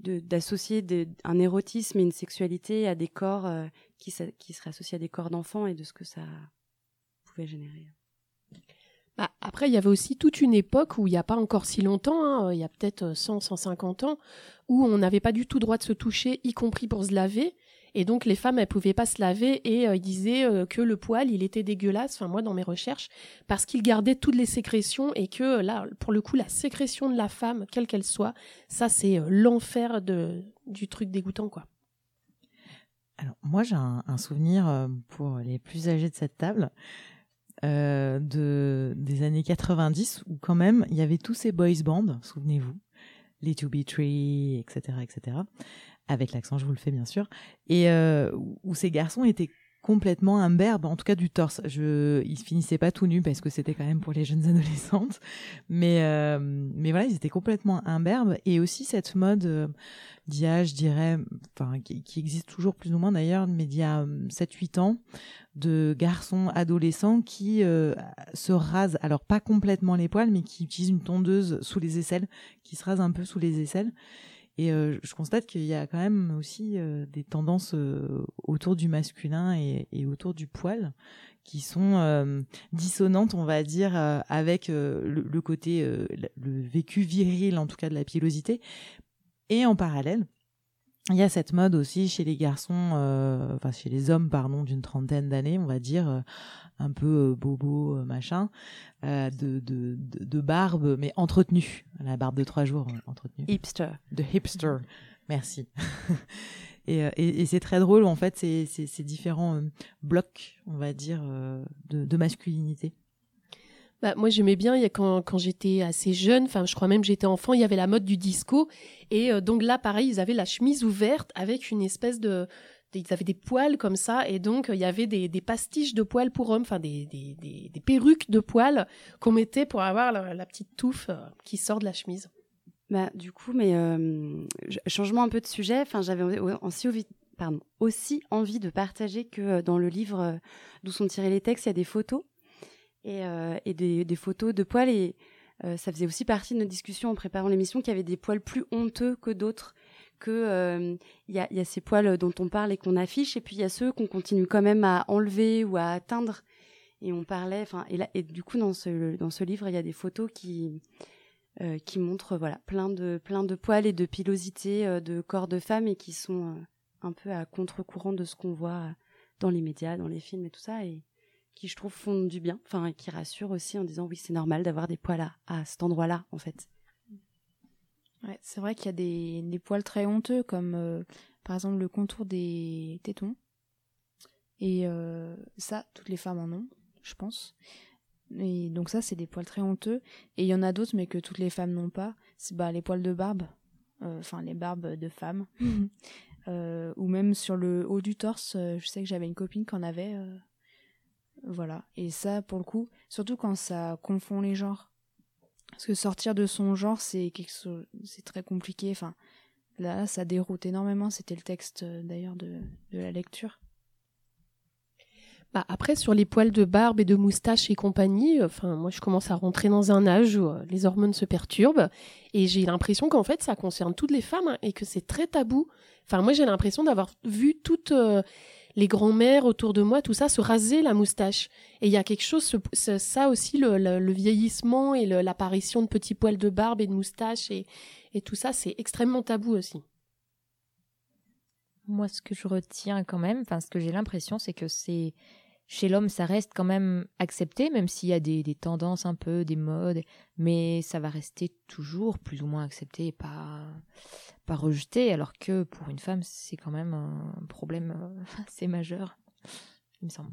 d'associer un érotisme et une sexualité à des corps euh, qui, qui seraient associés à des corps d'enfants et de ce que ça pouvait générer. Bah, après, il y avait aussi toute une époque où il n'y a pas encore si longtemps, hein, il y a peut-être 100, 150 ans, où on n'avait pas du tout droit de se toucher, y compris pour se laver. Et donc les femmes, elles pouvaient pas se laver et euh, ils disaient euh, que le poil, il était dégueulasse, enfin moi dans mes recherches, parce qu'il gardait toutes les sécrétions et que là, pour le coup, la sécrétion de la femme, quelle qu'elle soit, ça c'est euh, l'enfer de du truc dégoûtant quoi. Alors moi j'ai un, souvenir pour les plus âgés de cette table. De des années 90 où quand même il y avait tous ces boys bands, souvenez-vous, les To Be Tree, etc., etc avec l'accent, je vous le fais bien sûr, et euh, où ces garçons étaient complètement imberbe, en tout cas du torse. Je, ils finissaient pas tout nus parce que c'était quand même pour les jeunes adolescentes, mais euh, mais voilà, ils étaient complètement imberbes. Et aussi cette mode euh, d'il y a, je dirais, enfin qui, existe toujours plus ou moins d'ailleurs, mais d'il y a 7-8 euh, ans, de garçons adolescents qui euh, se rasent, alors pas complètement les poils, mais qui utilisent une tondeuse sous les aisselles, qui se rasent un peu sous les aisselles et euh, je constate qu'il y a quand même aussi euh, des tendances euh, autour du masculin et, autour du poil qui sont dissonantes, on va dire, avec le, côté, le vécu viril, en tout cas de la pilosité. Et en parallèle, il y a cette mode aussi chez les garçons, enfin chez les hommes, pardon, d'une trentaine d'années, on va dire, un peu bobo, machin, euh, de, de, de, barbe, mais entretenue. La barbe de trois jours euh, entretenue. Hipster. De hipster. Merci. et, euh, et, et c'est très drôle, en fait, ces, ces, ces différents blocs, on va dire, de, de masculinité. Bah, moi, j'aimais bien quand, quand j'étais assez jeune, enfin, je crois même que j'étais enfant, il y avait la mode du disco. Et donc là, pareil, ils avaient la chemise ouverte avec une espèce de, ils avaient des poils comme ça et donc il y avait des, pastiches de poils pour hommes, enfin des, perruques de poils qu'on mettait pour avoir la, petite touffe euh, qui sort de la chemise. Bah du coup, mais euh, changement un peu de sujet. J'avais aussi envie, de partager que euh, dans le livre d'où sont tirés les textes, il y a des photos et, des, photos de poils et ça faisait aussi partie de notre discussion en préparant l'émission qu'il y avait des poils plus honteux que d'autres que il euh, y, a, ces poils dont on parle et qu'on affiche, et puis il y a ceux qu'on continue quand même à enlever ou à atteindre. Et on parlait, enfin, et du coup dans ce dans ce livre, il y a des photos qui euh, qui montrent voilà plein de plein de poils et de pilosités euh, de corps de femmes et qui sont un peu à contre-courant de ce qu'on voit dans les médias, dans les films et tout ça, et qui je trouve font du bien, enfin, qui rassurent aussi en disant oui c'est normal d'avoir des poils à, à cet endroit-là en fait. Ouais, c'est vrai qu'il y a des, des, poils très honteux, comme euh, par exemple le contour des tétons. Et euh, ça, toutes les femmes en ont, je pense. Et donc ça, c'est des poils très honteux. Et il y en a d'autres, mais que toutes les femmes n'ont pas. C'est bah, les poils de barbe, euh, enfin les barbes de femmes. ou même sur le haut du torse, je sais que j'avais une copine qui en avait. voilà. Et ça, pour le coup, surtout quand ça confond les genres. Parce que sortir de son genre, c'est chose, c'est très compliqué. Enfin, là, ça déroute énormément. C'était le texte euh, d'ailleurs de, de la lecture. Bah après, sur les poils de barbe et de moustache et compagnie, euh, enfin, moi, je commence à rentrer dans un âge où euh, les hormones se perturbent et j'ai l'impression qu'en fait, ça concerne toutes les femmes hein, et que c'est très tabou. Enfin, moi, j'ai l'impression d'avoir vu toutes les grands-mères autour de moi, tout ça, se raser la moustache. Et il y a quelque chose, ça aussi, le, vieillissement et l'apparition de petits poils de barbe et de moustache et, et tout ça, c'est extrêmement tabou aussi. Moi, ce que je retiens quand même, enfin, ce que j'ai l'impression, c'est que c'est chez l'homme, ça reste quand même accepté, même s'il y a des, des, tendances un peu, des modes, mais ça va rester toujours plus ou moins accepté et pas, pas rejeté, alors que pour une femme, c'est quand même un problème euh, assez majeur, il me semble.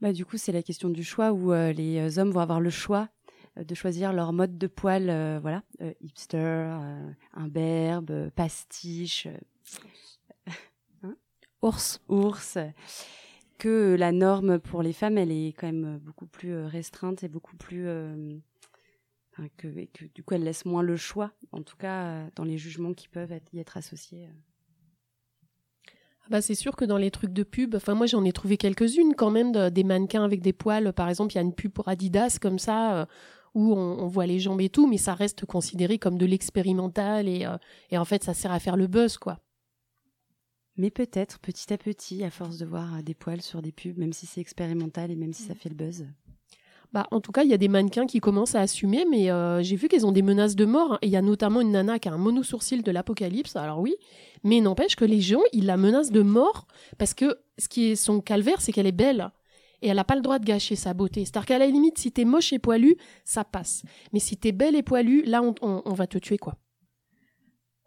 Bah, du coup, c'est la question du choix où euh, les euh, hommes vont avoir le choix de choisir leur mode de poil, voilà, hipster, imberbe, pastiche, hein? Ours, ours que la norme pour les femmes, elle est quand même beaucoup plus euh, restreinte et beaucoup plus euh, du coup elle laisse moins le choix, en tout cas euh, dans les jugements qui peuvent y être associés. Ah bah c'est sûr que dans les trucs de pub, enfin moi j'en ai trouvé quelques-unes quand même des mannequins avec des poils. Par exemple, il y a une pub pour Adidas comme ça où on, voit les jambes et tout, mais ça reste considéré comme de l'expérimental et, et en fait ça sert à faire le buzz quoi. Mais peut-être petit à petit, à force de voir des poils sur des pubs, même si c'est expérimental et même si ça fait le buzz. Bah, en tout cas, il y a des mannequins qui commencent à assumer, mais euh, j'ai vu qu'ils ont des menaces de mort. Hein. Et il y a notamment une nana qui a un mono-sourcil de l'apocalypse, alors oui, mais n'empêche que les gens, ils la menacent de mort parce que ce qui est son calvaire, c'est qu'elle est belle. Et elle n'a pas le droit de gâcher sa beauté. C'est-à-dire qu'à la limite, si t'es moche et poilu, ça passe. Mais si t'es belle et poilu, là, on, on va te tuer, quoi.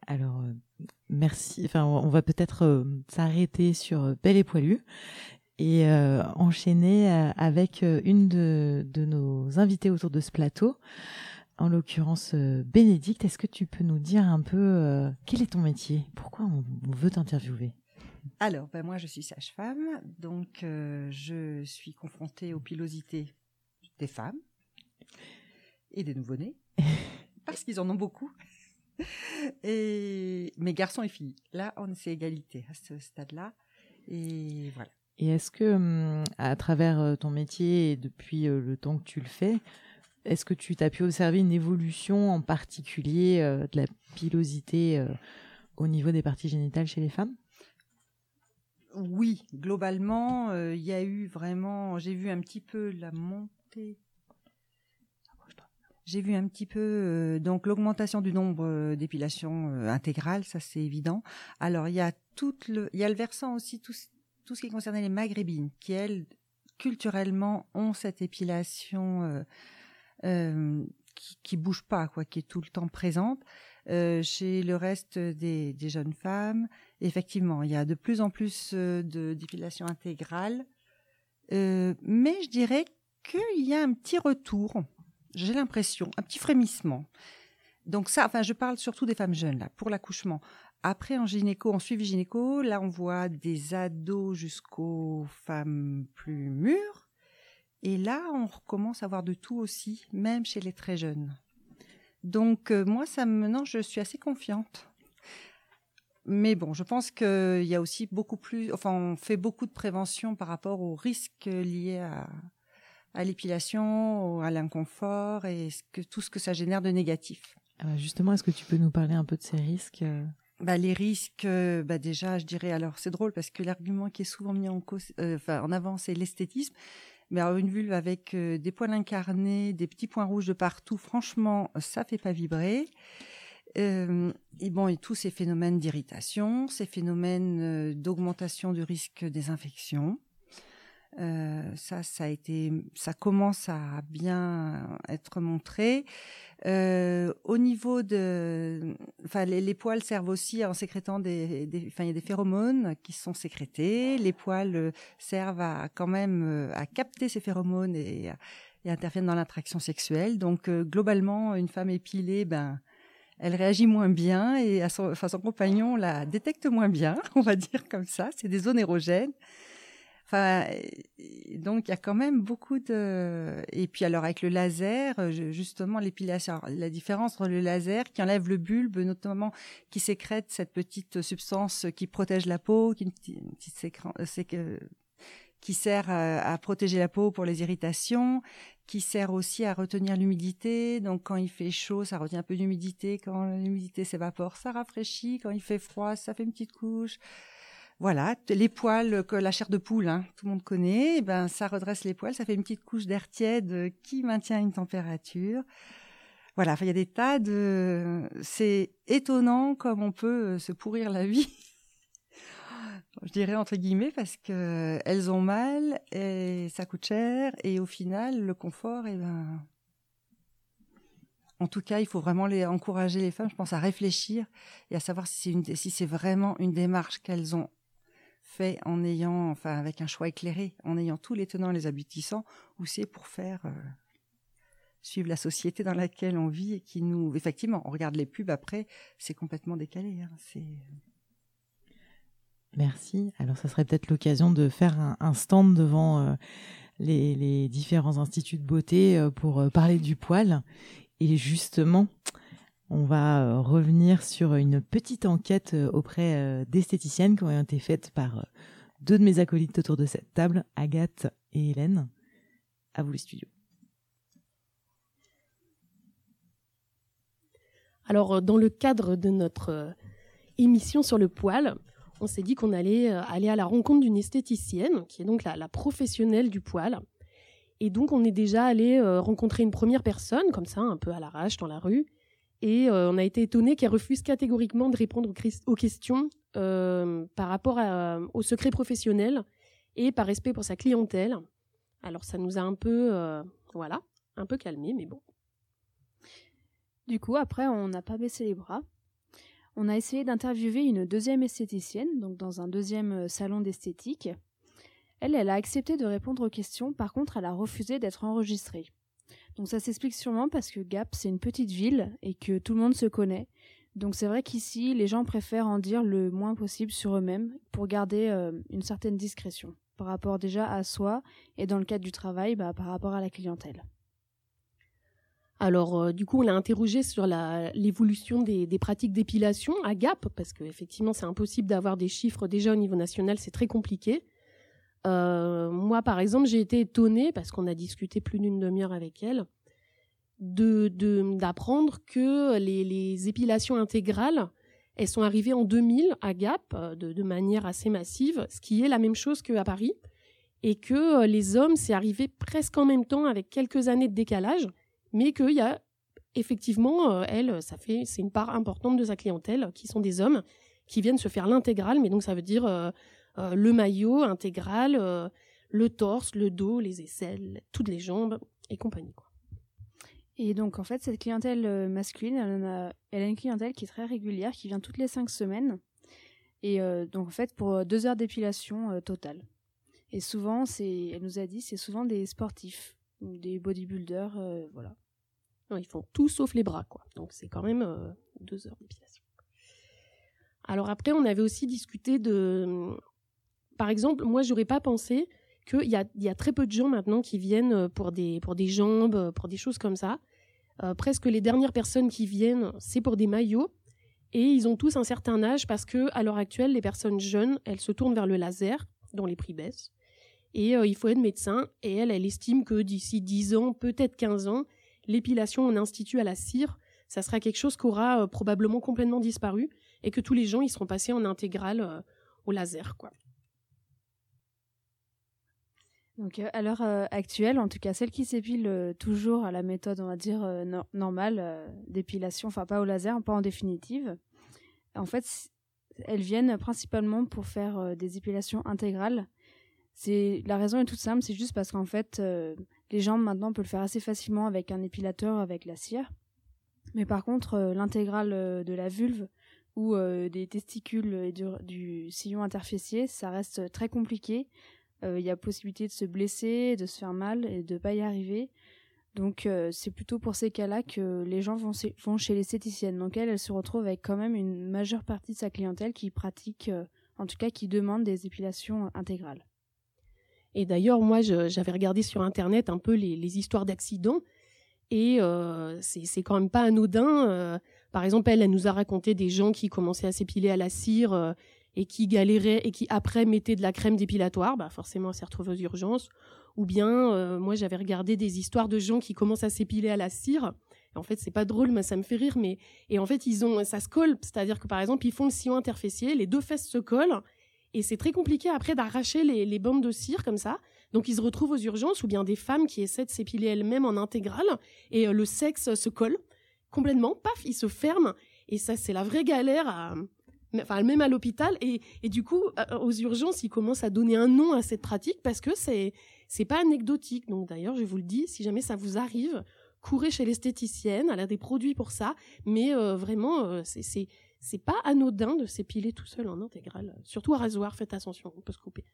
Alors, euh, merci. Enfin, on va peut-être euh, s'arrêter sur euh, Belle et Poilu et euh, enchaîner avec une de, de, nos invités autour de ce plateau, en l'occurrence Bénédicte. Est-ce que tu peux nous dire un peu quel est ton métier? Pourquoi on, veut t'interviewer? Alors, ben moi, je suis sage-femme, donc euh, je suis confrontée aux pilosités des femmes et des nouveau-nés, parce qu'ils en ont beaucoup. Et mes garçons et filles, là, on c'est égalité à ce stade-là. Et voilà. Et est-ce que, hum, à travers euh, ton métier et depuis euh, le temps que tu le fais, est-ce que tu t'as pu observer une évolution en particulier euh, de la pilosité au niveau des parties génitales chez les femmes? Oui, globalement, il y a eu vraiment, j'ai vu un petit peu la montée j'ai vu un petit peu euh, donc l'augmentation du nombre euh, d'épilations euh, intégrales, ça c'est évident. Alors il y a tout le, il y a le versant aussi tout, tout ce qui concernait les maghrébines qui elles culturellement ont cette épilation qui, qui bouge pas quoi, qui est tout le temps présente. chez le reste des, des, jeunes femmes, effectivement, il y a de plus en plus de d'épilation intégrale, mais je dirais qu'il y a un petit retour j'ai l'impression, un petit frémissement. Donc ça, enfin, je parle surtout des femmes jeunes, là, pour l'accouchement. Après, en gynéco, en suivi gynéco, là, on voit des ados jusqu'aux femmes plus mûres. Et là, on recommence à voir de tout aussi, même chez les très jeunes. Donc, euh, moi, ça me, non, je suis assez confiante. Mais bon, je pense qu'il y a aussi beaucoup plus, enfin, on fait beaucoup de prévention par rapport aux risques liés à, à l'épilation, à l'inconfort et ce que, tout ce que ça génère de négatif. Ah bah, justement, est-ce que tu peux nous parler un peu de ces risques euh bah, les risques, euh, bah déjà, je dirais, alors c'est drôle parce que l'argument qui est souvent mis en, cause, euh, enfin, en avant, c'est l'esthétisme. Mais alors, une vulve avec des poils incarnés, des petits points rouges de partout, franchement, ça fait pas vibrer. Euh, et bon, et tous ces phénomènes d'irritation, ces phénomènes d'augmentation du risque des infections. Euh, ça, ça a été, ça commence à bien être montré. Euh, au niveau de, enfin, les, poils servent aussi en sécrétant des, enfin, il y a des phéromones qui sont sécrétés. Les poils euh, servent à quand même à capter ces phéromones et, et interviennent dans l'attraction sexuelle. Donc, globalement, une femme épilée, ben, elle réagit moins bien et à son, enfin, son compagnon la détecte moins bien, on va dire comme ça. C'est des zones érogènes. Enfin, donc il y a quand même beaucoup de. Et puis alors avec le laser, justement l'épilation, la différence entre le laser qui enlève le bulbe, notamment qui sécrète cette petite substance qui protège la peau, qui, euh, qui sert à, protéger la peau pour les irritations, qui sert aussi à retenir l'humidité. Donc quand il fait chaud, ça retient un peu d'humidité. Quand l'humidité s'évapore, ça rafraîchit. Quand il fait froid, ça fait une petite couche. Voilà, les poils que la chair de poule, hein, tout le monde connaît. Eh ben ça redresse les poils, ça fait une petite couche d'air tiède qui maintient une température. Voilà, il y a des tas de. C'est étonnant comme on peut euh, se pourrir la vie. Je dirais entre guillemets parce que elles ont mal et ça coûte cher et au final le confort, eh ben. En tout cas, il faut vraiment les encourager les femmes, je pense, à réfléchir et à savoir si c'est si c'est vraiment une démarche qu'elles ont fait en ayant, enfin, avec un choix éclairé, en ayant tous les tenants et les aboutissants, ou c'est pour faire euh, suivre la société dans laquelle on vit et qui nous, effectivement, on regarde les pubs après, c'est complètement décalé. Hein, c'est Merci. Alors, ça serait peut-être l'occasion de faire un, stand devant euh, les, différents instituts de beauté euh, pour parler du poil. Et justement, on va euh, revenir sur une petite enquête euh, auprès euh, d'esthéticiennes qui ont été faites par deux de mes acolytes autour de cette table, Agathe et Hélène. À vous les studios. Alors, dans le cadre de notre émission sur le poil, on s'est dit qu'on allait aller à la rencontre d'une esthéticienne, qui est donc la, professionnelle du poil. Et donc, on est déjà allé rencontrer une première personne, comme ça, un peu à l'arrache, dans la rue. Et euh, on a été étonné qu'elle refuse catégoriquement de répondre aux, questions euh, par rapport au secret professionnel et par respect pour sa clientèle. Alors ça nous a un peu, euh, voilà, un peu calmé, mais bon. Du coup, après, on n'a pas baissé les bras. On a essayé d'interviewer une deuxième esthéticienne, donc dans un deuxième salon d'esthétique. Elle, elle a accepté de répondre aux questions, par contre, elle a refusé d'être enregistrée. Donc ça s'explique sûrement parce que Gap, c'est une petite ville et que tout le monde se connaît. Donc c'est vrai qu'ici, les gens préfèrent en dire le moins possible sur eux-mêmes pour garder euh, une certaine discrétion par rapport déjà à soi et dans le cadre du travail, bah, par rapport à la clientèle. Alors, euh, du coup, on l'a interrogé sur l'évolution des, pratiques d'épilation à Gap, parce qu'effectivement, c'est impossible d'avoir des chiffres déjà au niveau national, c'est très compliqué. Euh, moi, par exemple, j'ai été étonnée, parce qu'on a discuté plus d'une demi-heure avec elle, d'apprendre de, que les, épilations intégrales, elles sont arrivées en 2000 à Gap, euh, de, de manière assez massive, ce qui est la même chose qu'à Paris, et que les hommes, c'est arrivé presque en même temps, avec quelques années de décalage mais qu'il y a effectivement, euh, elle, ça fait, c'est une part importante de sa clientèle qui sont des hommes qui viennent se faire l'intégrale, mais donc ça veut dire euh, euh, le maillot intégral, le torse, le dos, les aisselles, toutes les jambes et compagnie. Quoi. Et donc en fait, cette clientèle masculine, elle a, elle a, une clientèle qui est très régulière, qui vient toutes les cinq semaines, et donc en fait pour deux heures d'épilation totale. Et souvent, c'est, elle nous a dit, c'est souvent des sportifs des bodybuilders, euh, voilà. ils font tout sauf les bras, quoi. Donc c'est quand même euh, deux heures d'épilation. Alors après, on avait aussi discuté de, par exemple, moi j'aurais pas pensé qu'il y a, très peu de gens maintenant qui viennent euh, pour des, jambes, pour des choses comme ça. presque les dernières personnes qui viennent, c'est pour des maillots. Et ils ont tous un certain âge parce que à l'heure actuelle, les personnes jeunes, elles se tournent vers le laser, dont les prix baissent. Et euh, il faut être médecin. Et elle, elle estime que d'ici 10 ans, peut-être 15 ans, l'épilation en institut à la cire, ça sera quelque chose qui aura euh, probablement complètement disparu et que tous les gens ils seront passés en intégrale euh, au laser, quoi. Donc à l'heure actuelle, en tout cas celle qui s'épile toujours à la méthode, on va dire normale d'épilation, enfin pas au laser, pas en définitive. En fait, elles viennent principalement pour faire des épilations intégrales la raison est toute simple, c'est juste parce qu'en fait, euh, les jambes maintenant peuvent le faire assez facilement avec un épilateur, avec la cire. Mais par contre, euh, l'intégrale euh, de la vulve ou des testicules et du, sillon interfessier, ça reste très compliqué. Il y a possibilité de se blesser, de se faire mal et de pas y arriver. Donc c'est plutôt pour ces cas-là que les gens vont, chez l'esthéticienne. Donc elle, elle se retrouve avec quand même une majeure partie de sa clientèle qui pratique, en tout cas qui demande des épilations intégrales. Et d'ailleurs, moi, j'avais regardé sur Internet un peu les, histoires d'accidents. Et euh, c'est quand même pas anodin. Euh, par exemple, elle, elle nous a raconté des gens qui commençaient à s'épiler à la cire euh, et qui galéraient et qui après mettaient de la crème dépilatoire. Bah forcément, s'est retrouvée aux urgences. Ou bien, euh, moi, j'avais regardé des histoires de gens qui commencent à s'épiler à la cire. En fait, c'est pas drôle, mais ça me fait rire. Mais et en fait, ils ont, ça se colle. C'est-à-dire que par exemple, ils font le sillon interfessier, les deux fesses se collent et c'est très compliqué après d'arracher les, bandes de cire comme ça. Donc ils se retrouvent aux urgences ou bien des femmes qui essaient de s'épiler elles-mêmes en intégrale et euh, le sexe se colle complètement, paf, il se ferme et ça c'est la vraie galère à, enfin même à l'hôpital et, du coup euh, aux urgences ils commencent à donner un nom à cette pratique parce que c'est c'est pas anecdotique. Donc d'ailleurs je vous le dis, si jamais ça vous arrive, courez chez l'esthéticienne, elle a des produits pour ça, mais euh, vraiment c'est c'est pas anodin de s'épiler tout seul en intégrale. Surtout à rasoir, faites attention, on peut se couper.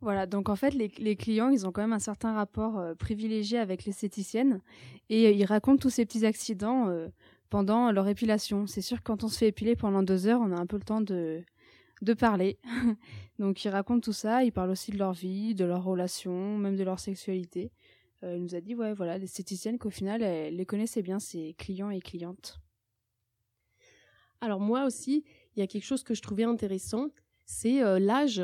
Voilà, donc en fait, les, clients, ils ont quand même un certain rapport euh, privilégié avec l'esthéticienne et euh, ils racontent tous ces petits accidents euh, pendant leur épilation. C'est sûr que quand on se fait épiler pendant deux heures, on a un peu le temps de, de parler. donc ils racontent tout ça, ils parlent aussi de leur vie, de leurs relations, même de leur sexualité. il nous a dit, ouais, voilà, l'esthéticienne qu'au final, elle les connaissait bien, ses clients et clientes. Alors moi aussi, il y a quelque chose que je trouvais intéressant, c'est euh, l'âge.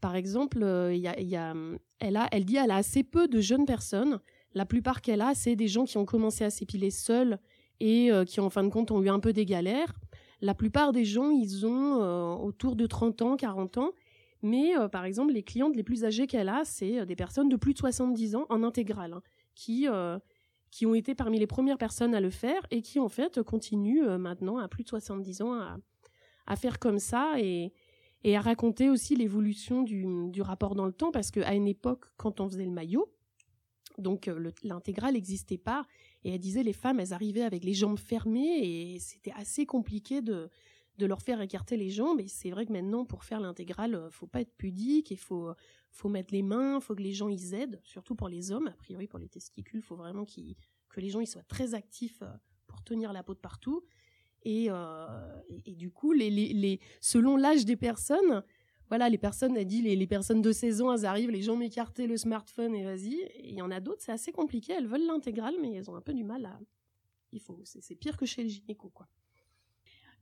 Par exemple, euh, y a, elle, a, elle dit qu'elle a assez peu de jeunes personnes. La plupart qu'elle a, c'est des gens qui ont commencé à s'épiler seuls et euh, qui, en fin de compte, ont eu un peu des galères. La plupart des gens, ils ont autour de 30 ans, 40 ans. Mais, par exemple, les clientes les plus âgées qu'elle a, c'est des personnes de plus de 70 ans en intégrale, hein, qui qui ont été parmi les premières personnes à le faire et qui en fait continuent euh, maintenant à plus de 70 ans à, à faire comme ça et, et à raconter aussi l'évolution du, du, rapport dans le temps parce qu'à une époque quand on faisait le maillot donc euh, l'intégrale n'existait pas et elle disait les femmes elles arrivaient avec les jambes fermées et c'était assez compliqué de de leur faire écarter les jambes et c'est vrai que maintenant pour faire l'intégrale euh, faut pas être pudique il faut faut mettre les mains, faut que les gens ils aident, surtout pour les hommes. A priori, pour les testicules, faut vraiment que les gens ils soient très actifs euh, pour tenir la peau de partout. Et, euh, et, du coup, les, les, les selon l'âge des personnes, voilà, les personnes, elle dit, les, les personnes de 16 ans, elles arrivent, les jambes écartées, le smartphone et vas-y. Il y en a d'autres, c'est assez compliqué, elles veulent l'intégrale, mais elles ont un peu du mal à. Il faut, c'est pire que chez le gynéco, quoi.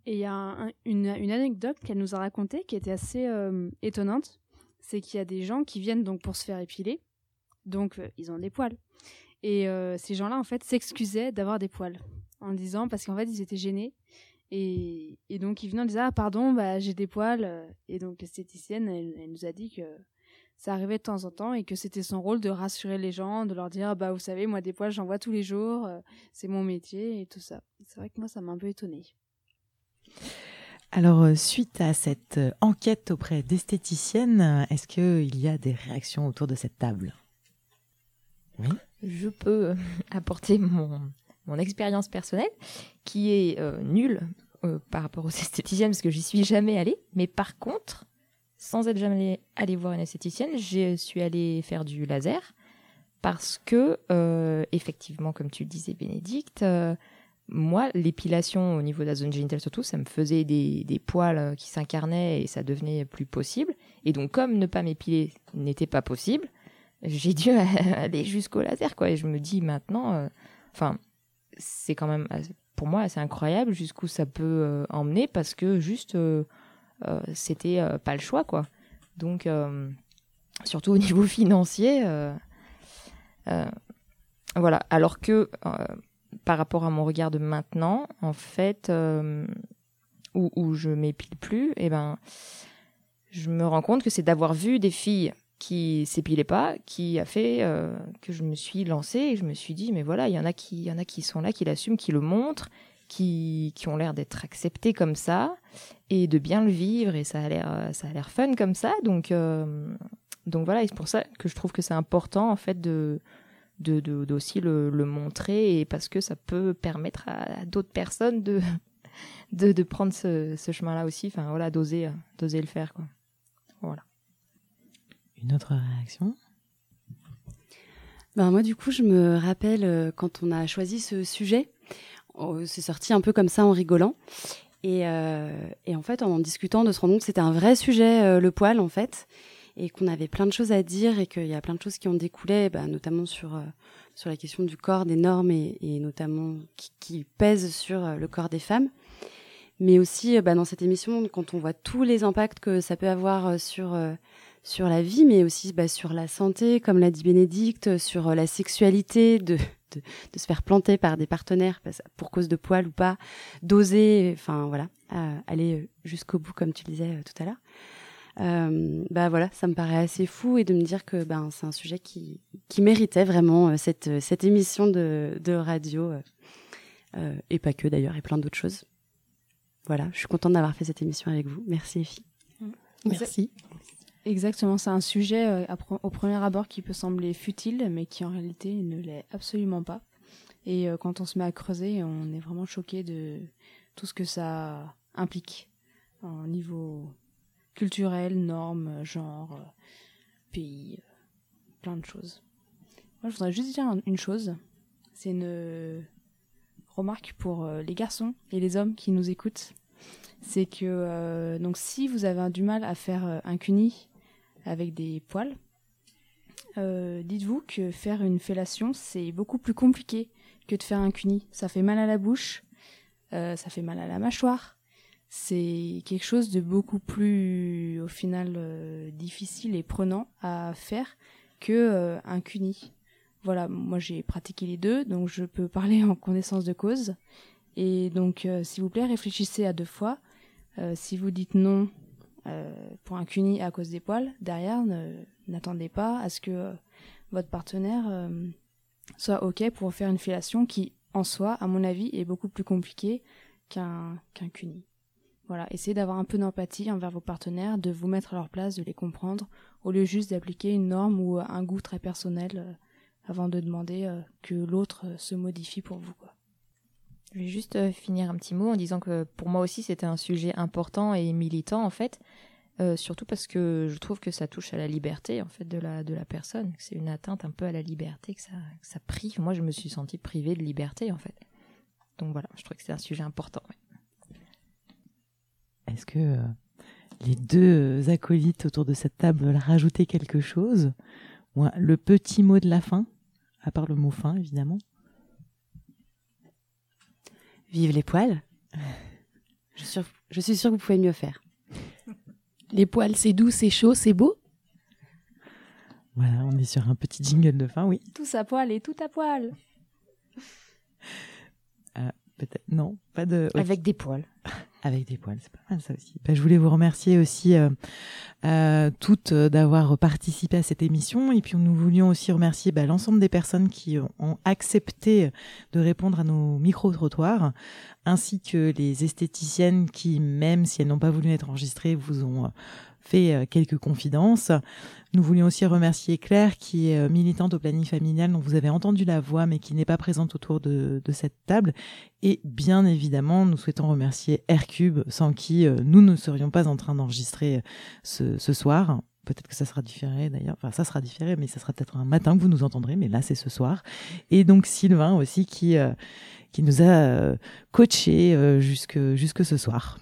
Et il y a une, une, anecdote qu'elle nous a racontée qui était assez euh, étonnante. C'est qu'il y a des gens qui viennent donc pour se faire épiler. Donc, euh, ils ont des poils. Et euh, ces gens-là, en fait, s'excusaient d'avoir des poils. En disant, parce qu'en fait, ils étaient gênés. Et, et donc, ils venaient en disant, ah, pardon, bah, j'ai des poils. Et donc, l'esthéticienne, elle, elle, nous a dit que ça arrivait de temps en temps et que c'était son rôle de rassurer les gens, de leur dire, bah, vous savez, moi, des poils, j'en vois tous les jours. c'est mon métier et tout ça. C'est vrai que moi, ça m'a un peu étonnée. Alors, euh, suite à cette euh, enquête auprès d'esthéticiennes, euh, est-ce qu'il y a des réactions autour de cette table? Oui. Je peux apporter mon, mon expérience personnelle, qui est nulle par rapport aux esthéticiennes, parce que j'y suis jamais allée. Mais par contre, sans être jamais allée voir une esthéticienne, je suis allée faire du laser, parce que, effectivement, comme tu le disais, Bénédicte, moi, l'épilation au niveau de la zone génitale surtout, ça me faisait des, des poils euh, qui s'incarnaient et ça devenait plus possible. Et donc, comme ne pas m'épiler n'était pas possible, j'ai dû aller jusqu'au laser, quoi. Et je me dis maintenant, euh, enfin, c'est quand même, pour moi, assez incroyable jusqu'où ça peut euh, emmener parce que juste, c'était pas le choix, quoi. Donc, surtout au niveau financier, voilà. Alors que par rapport à mon regard de maintenant, en fait, euh, où, où, je m'épile plus, et eh ben, je me rends compte que c'est d'avoir vu des filles qui s'épilaient pas, qui a fait euh, que je me suis lancée et je me suis dit mais voilà il y en a qui il y en a qui sont là qui l'assument qui le montrent qui, qui ont l'air d'être acceptés comme ça et de bien le vivre et ça a l'air ça a l'air fun comme ça donc euh, donc voilà et c'est pour ça que je trouve que c'est important en fait de de d'aussi le, le, montrer et parce que ça peut permettre à, d'autres personnes de, de, de prendre ce, ce chemin-là aussi. Enfin voilà, d'oser d'oser le faire quoi. Voilà. Une autre réaction? Ben moi du coup je me rappelle euh, quand on a choisi ce sujet, oh, c'est sorti un peu comme ça en rigolant. Et, euh, et en fait, en discutant, de se rendre compte que c'était un vrai sujet, euh, le poil, en fait et qu'on avait plein de choses à dire et qu'il y a plein de choses qui ont découlé, bah, notamment sur sur la question du corps, des normes et, notamment qui, qui, pèsent sur le corps des femmes. Mais aussi, euh, bah, dans cette émission, quand on voit tous les impacts que ça peut avoir sur sur la vie, mais aussi bah, sur la santé, comme l'a dit Bénédicte, sur la sexualité, de, de, de, se faire planter par des partenaires pour cause de poils ou pas, d'oser, enfin voilà, aller jusqu'au bout, comme tu le disais tout à l'heure euh, bah voilà, ça me paraît assez fou et de me dire que ben c'est un sujet qui, qui méritait vraiment euh, cette, cette émission de, de radio euh, euh, et pas que d'ailleurs et plein d'autres choses. Voilà, je suis contente d'avoir fait cette émission avec vous. Merci Effie. Merci. Exactement, c'est un sujet euh, au premier abord qui peut sembler futile, mais qui en réalité ne l'est absolument pas. Et quand on se met à creuser, on est vraiment choqué de tout ce que ça implique au niveau culturelles, normes, genre, euh, pays, euh, plein de choses. Moi, je voudrais juste dire une chose. C'est une euh, remarque pour les garçons et les hommes qui nous écoutent. C'est que donc si vous avez du mal à faire un cuni avec des poils, dites-vous que faire une fellation c'est beaucoup plus compliqué que de faire un cuni. Ça fait mal à la bouche, ça fait mal à la mâchoire, c'est quelque chose de beaucoup plus au final euh, difficile et prenant à faire que euh, un cuni. Voilà, moi j'ai pratiqué les deux, donc je peux parler en connaissance de cause. Et donc, euh, s'il vous plaît, réfléchissez à deux fois. si vous dites non pour un cuni à cause des poils, derrière, n'attendez pas à ce que votre partenaire soit ok pour faire une fellation qui, en soi, à mon avis, est beaucoup plus compliquée qu'un qu'un cuni. Voilà, essayez d'avoir un peu d'empathie envers vos partenaires, de vous mettre à leur place, de les comprendre, au lieu juste d'appliquer une norme ou un goût très personnel euh, avant de demander euh, que l'autre euh, se modifie pour vous. Quoi. Je vais juste finir un petit mot en disant que pour moi aussi c'était un sujet important et militant en fait, surtout parce que je trouve que ça touche à la liberté en fait de la de la personne, c'est une atteinte un peu à la liberté que ça que ça prive. Moi je me suis sentie privée de liberté en fait. Donc voilà, je trouve que c'est un sujet important. Est-ce que euh, les deux acolytes autour de cette table veulent rajouter quelque chose? Ou le petit mot de la fin, à part le mot fin, évidemment Vive les poils je suis, sûre, je suis sûre que vous pouvez mieux faire. Les poils, c'est doux, c'est chaud, c'est beau Voilà, on est sur un petit jingle de fin, oui. Tout à poil et tout à poil. Euh, peut-être non, pas de. Avec des poils. Avec des poils, c'est pas mal ça aussi. Ben, je voulais vous remercier aussi euh, euh, toutes d'avoir participé à cette émission et puis nous voulions aussi remercier ben, l'ensemble des personnes qui ont accepté de répondre à nos micro-trottoirs ainsi que les esthéticiennes qui, même si elles n'ont pas voulu être enregistrées, vous ont fait euh, quelques confidences. Nous voulions aussi remercier Claire, qui est euh, militante au planning familial, dont vous avez entendu la voix, mais qui n'est pas présente autour de, cette table. Et bien évidemment, nous souhaitons remercier Aircube, sans qui euh, nous ne serions pas en train d'enregistrer ce, soir. Peut-être que ça sera différé d'ailleurs. Enfin, ça sera différé, mais ça sera peut-être un matin que vous nous entendrez. Mais là, c'est ce soir. Et donc Sylvain aussi qui qui nous a coaché jusque jusque ce soir.